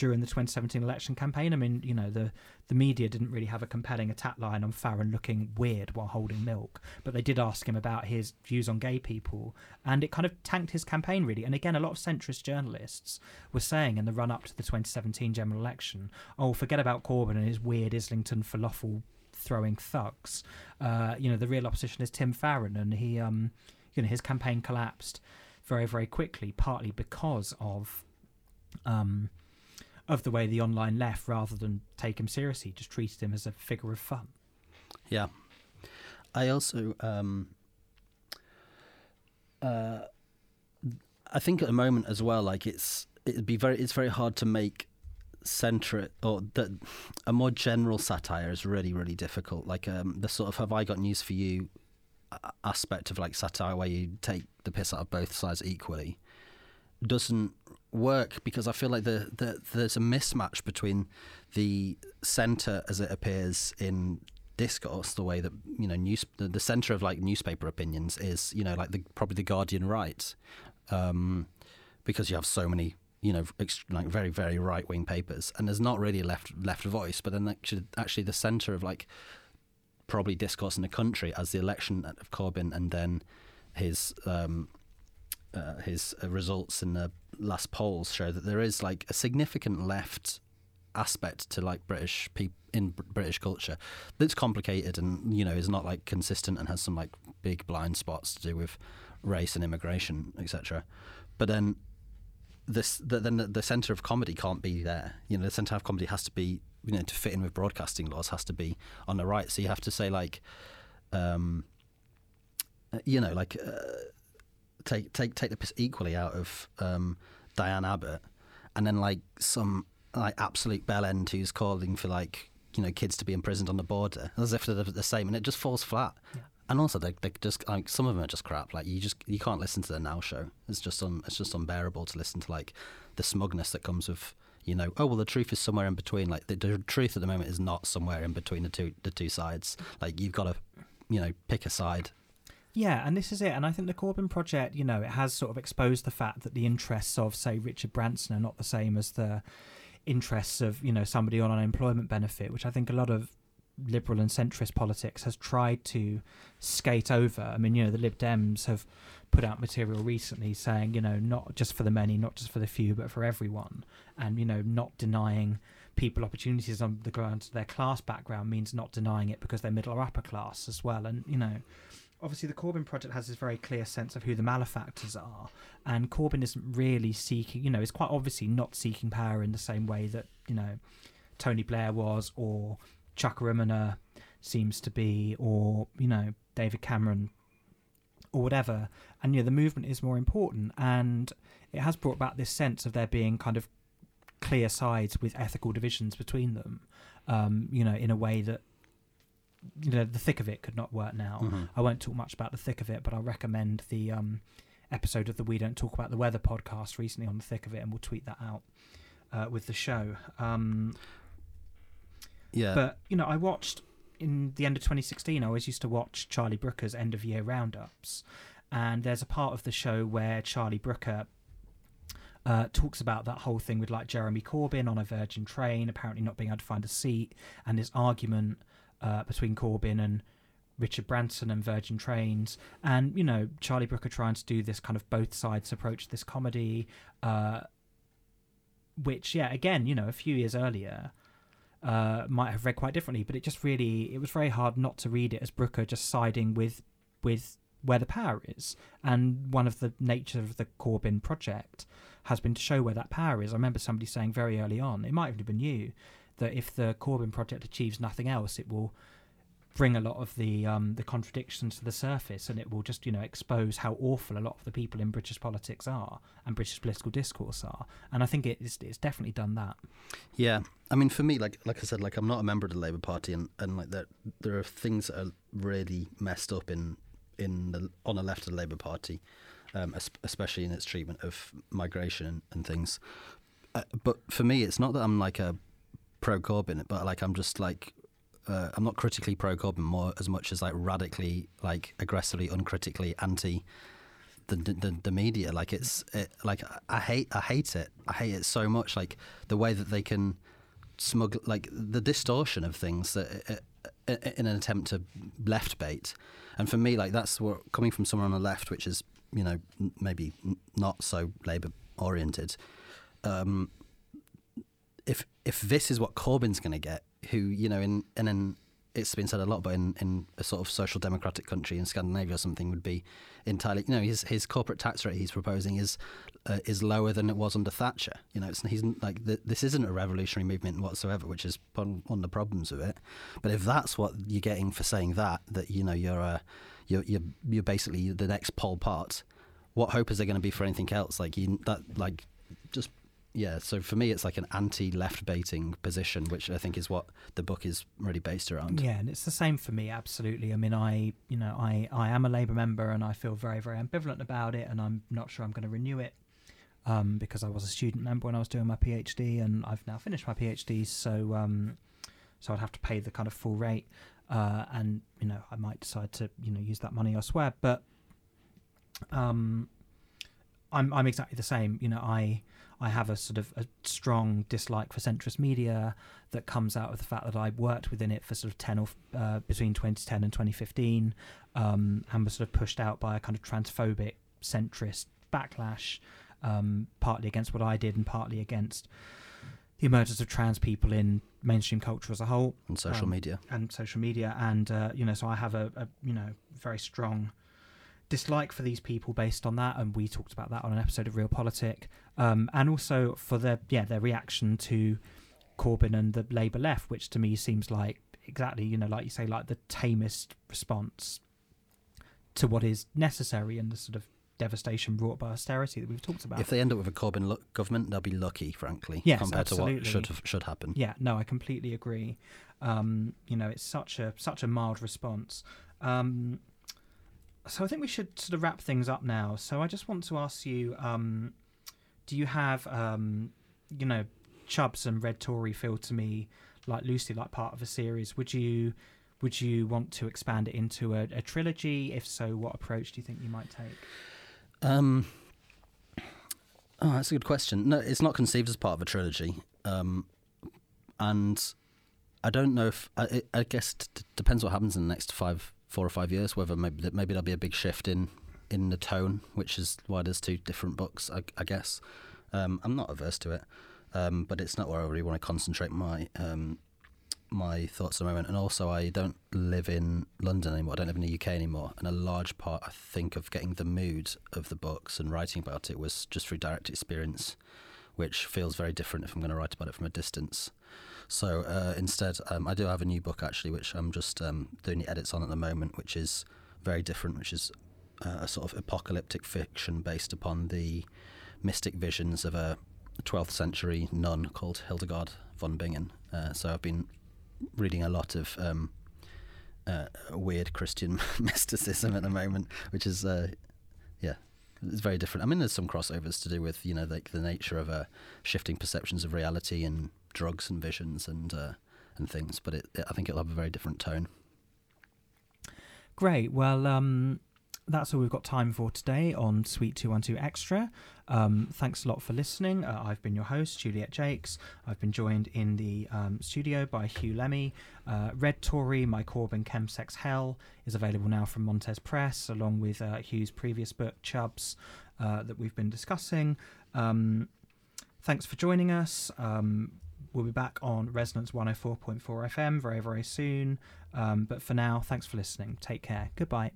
during the 2017 election campaign. I mean, you know, the the media didn't really have a compelling attack line on Farron looking weird while holding milk, but they did ask him about his views on gay people, and it kind of tanked his campaign really. And again, a lot of centrist journalists were saying in the run up to the 2017 general election, "Oh, forget about Corbyn and his weird Islington falafel throwing thugs. Uh, you know, the real opposition is Tim Farron, and he, um, you know, his campaign collapsed." Very, very quickly, partly because of um, of the way the online left, rather than take him seriously, just treated him as a figure of fun. Yeah, I also um, uh, I think at the moment as well, like it's it'd be very it's very hard to make centric or that a more general satire is really really difficult. Like um, the sort of have I got news for you aspect of like satire where you take the piss out of both sides equally doesn't work because I feel like the, the there's a mismatch between the center as it appears in discourse, the way that you know news the, the center of like newspaper opinions is you know like the probably the Guardian right, um, because you have so many you know like very very right wing papers and there's not really a left left voice, but then actually actually the center of like probably discourse in the country as the election of Corbyn and then his um, uh, his results in the last polls show that there is like a significant left aspect to like British people in British culture that's complicated and you know is not like consistent and has some like big blind spots to do with race and immigration etc. But then this the, then the, center of comedy can't be there. You know the center of comedy has to be you know to fit in with broadcasting laws has to be on the right. So you have to say like um you know like uh, take take take the piss equally out of um, Diane Abbott, and then like some like absolute bell end who's calling for like you know kids to be imprisoned on the border as if they're the same, and it just falls flat. Yeah. And also, they they just like some of them are just crap. Like you just you can't listen to the Now Show. It's just un, it's just unbearable to listen to like the smugness that comes with you know oh well the truth is somewhere in between. Like the, the truth at the moment is not somewhere in between the two the two sides. Like you've got to you know pick a side yeah, and this is it. And I think the Corbyn project, you know, it has sort of exposed the fact that the interests of, say, Richard Branson are not the same as the interests of, you know, somebody on unemployment benefit, which I think a lot of liberal and centrist politics has tried to skate over. I mean, you know, the Lib Dems have put out material recently saying, you know, not just for the many, not just for the few, but for everyone. And, you know, not denying people opportunities on the grounds of their class background means not denying it because they're middle or upper class as well. And, you know, obviously the Corbyn project has this very clear sense of who the malefactors are, and Corbyn isn't really seeking, you know, is quite obviously not seeking power in the same way that you know Tony Blair was, or Umunna seems to be, or you know David Cameron, or whatever. And you know the movement is more important, and it has brought back this sense of there being kind of clear sides with ethical divisions between them. Um, you know, in a way that you know the thick of it could not work now. Mm-hmm. I won't talk much about the thick of it, but I'll recommend the um, episode of the We Don't Talk About the Weather podcast recently on the thick of it, and we'll tweet that out uh, with the show. Um, yeah, but you know, I watched in the end of 2016. I always used to watch Charlie Brooker's end of year roundups, and there's a part of the show where Charlie Brooker uh, talks about that whole thing with like Jeremy Corbyn on a Virgin train, apparently not being able to find a seat, and this argument uh, between Corbyn and Richard Branson and Virgin Trains, and you know Charlie Brooker trying to do this kind of both sides approach to this comedy, uh, which yeah, again, you know, a few years earlier. Uh, might have read quite differently, but it just really it was very hard not to read it as Brooker just siding with with where the power is. And one of the nature of the Corbyn project has been to show where that power is. I remember somebody saying very early on, it might have been you, that if the Corbyn project achieves nothing else, it will bring a lot of the um, the contradictions to the surface, and it will just you know expose how awful a lot of the people in British politics are and British political discourse are. And I think it's it's definitely done that. Yeah, I mean, for me, like like I said, like I'm not a member of the Labour Party, and, and like there there are things that are really messed up in in the on the left of the Labour Party, um, especially in its treatment of migration and, things. Uh, but for me, it's not that I'm like a pro Corbyn, but like I'm just like uh, I'm not critically pro Corbyn more as much as like radically, like aggressively, uncritically anti the the, the media. Like it's it, like I hate I hate it. I hate it so much. Like the way that they can smuggle like the distortion of things that uh, uh, in an attempt to left bait. And for me, like that's what coming from someone on the left, which is you know maybe not so Labour oriented. Um, if if this is what Corbyn's going to get, who you know in in an it's been said a lot, but in, in a sort of social democratic country in Scandinavia or something would be entirely. You know, his his corporate tax rate he's proposing is uh, is lower than it was under Thatcher. You know, it's he's like the, this isn't a revolutionary movement whatsoever, which is one, of the problems of it. But if that's what you're getting for saying that, that you know you're uh, you're, you're you're basically the next Pol Pot. What hope is there going to be for anything else? Like you that like just yeah, so for me, it's like an anti-left baiting position, which I think is what the book is really based around. Yeah, and it's the same for me. Absolutely. I mean, I you know I I am a Labour member, and I feel very very ambivalent about it, and I'm not sure I'm going to renew it um, because I was a student member when I was doing my PhD, and I've now finished my PhD, so um, so I'd have to pay the kind of full rate, uh, and you know I might decide to you know use that money elsewhere, but um, I'm I'm exactly the same. You know, I I have a sort of a strong dislike for centrist media that comes out of the fact that I worked within it for sort of 10 or uh, between 2010 and 2015 um, and was sort of pushed out by a kind of transphobic centrist backlash, um, partly against what I did and partly against the emergence of trans people in mainstream culture as a whole. And social um, media. and social media. And uh, you know so I have a, a you know very strong dislike for these people based on that, and we talked about that on an episode of Realpolitik, um, and also for their yeah their reaction to Corbyn and the Labour left, which to me seems like exactly you know like you say like the tamest response to what is necessary and the sort of devastation brought by austerity that we've talked about. If they end up with a Corbyn lo- government, they'll be lucky, frankly, yes, compared absolutely. to what should have, should happen. Yeah, no, I completely agree. Um, you know, it's such a such a mild response. Um, so I think we should sort of wrap things up now. So I just want to ask you: um, Do you have, um, you know, Chubz and Red Tory feel to me like loosely like part of a series? Would you would you want to expand it into a, a trilogy? If so, what approach do you think you might take? Um, oh, that's a good question. No, it's not conceived as part of a trilogy, um, and I don't know if I, I guess it depends what happens in the next five four or five years, whether maybe maybe there'll be a big shift in in the tone, which is why there's two different books, I, I guess. Um, I'm not averse to it, um, but it's not where I really want to concentrate my um, my thoughts at the moment. And also, I don't live in London anymore. I don't live in the UK anymore. And a large part, I think, of getting the mood of the books and writing about it was just through direct experience, which feels very different if I'm going to write about it from a distance. So uh, instead, um, I do have a new book actually, which I'm just um, doing the edits on at the moment, which is very different, which is uh, a sort of apocalyptic fiction based upon the mystic visions of a 12th century nun called Hildegard von Bingen. Uh, so I've been reading a lot of um, uh, weird Christian [laughs] mysticism at the moment, which is, uh, yeah, it's very different. I mean, there's some crossovers to do with you know like the nature of uh, shifting perceptions of reality and drugs and visions and uh, and things, but it, it, I think it'll have a very different tone. Great. Well, um, that's all we've got time for today on Suite 212 Extra. Um, thanks a lot for listening. Uh, I've been your host, Juliet Jacques. I've been joined in the um, studio by Huw Lemmey. Uh, Red Tory, My Corbyn Chemsex Hell is available now from Montez Press, along with uh, Huw's previous book, Chubz, uh, that we've been discussing. Um, thanks for joining us. We'll be back on Resonance 104.4 FM very, very soon. Um, but for now, thanks for listening. Take care. Goodbye.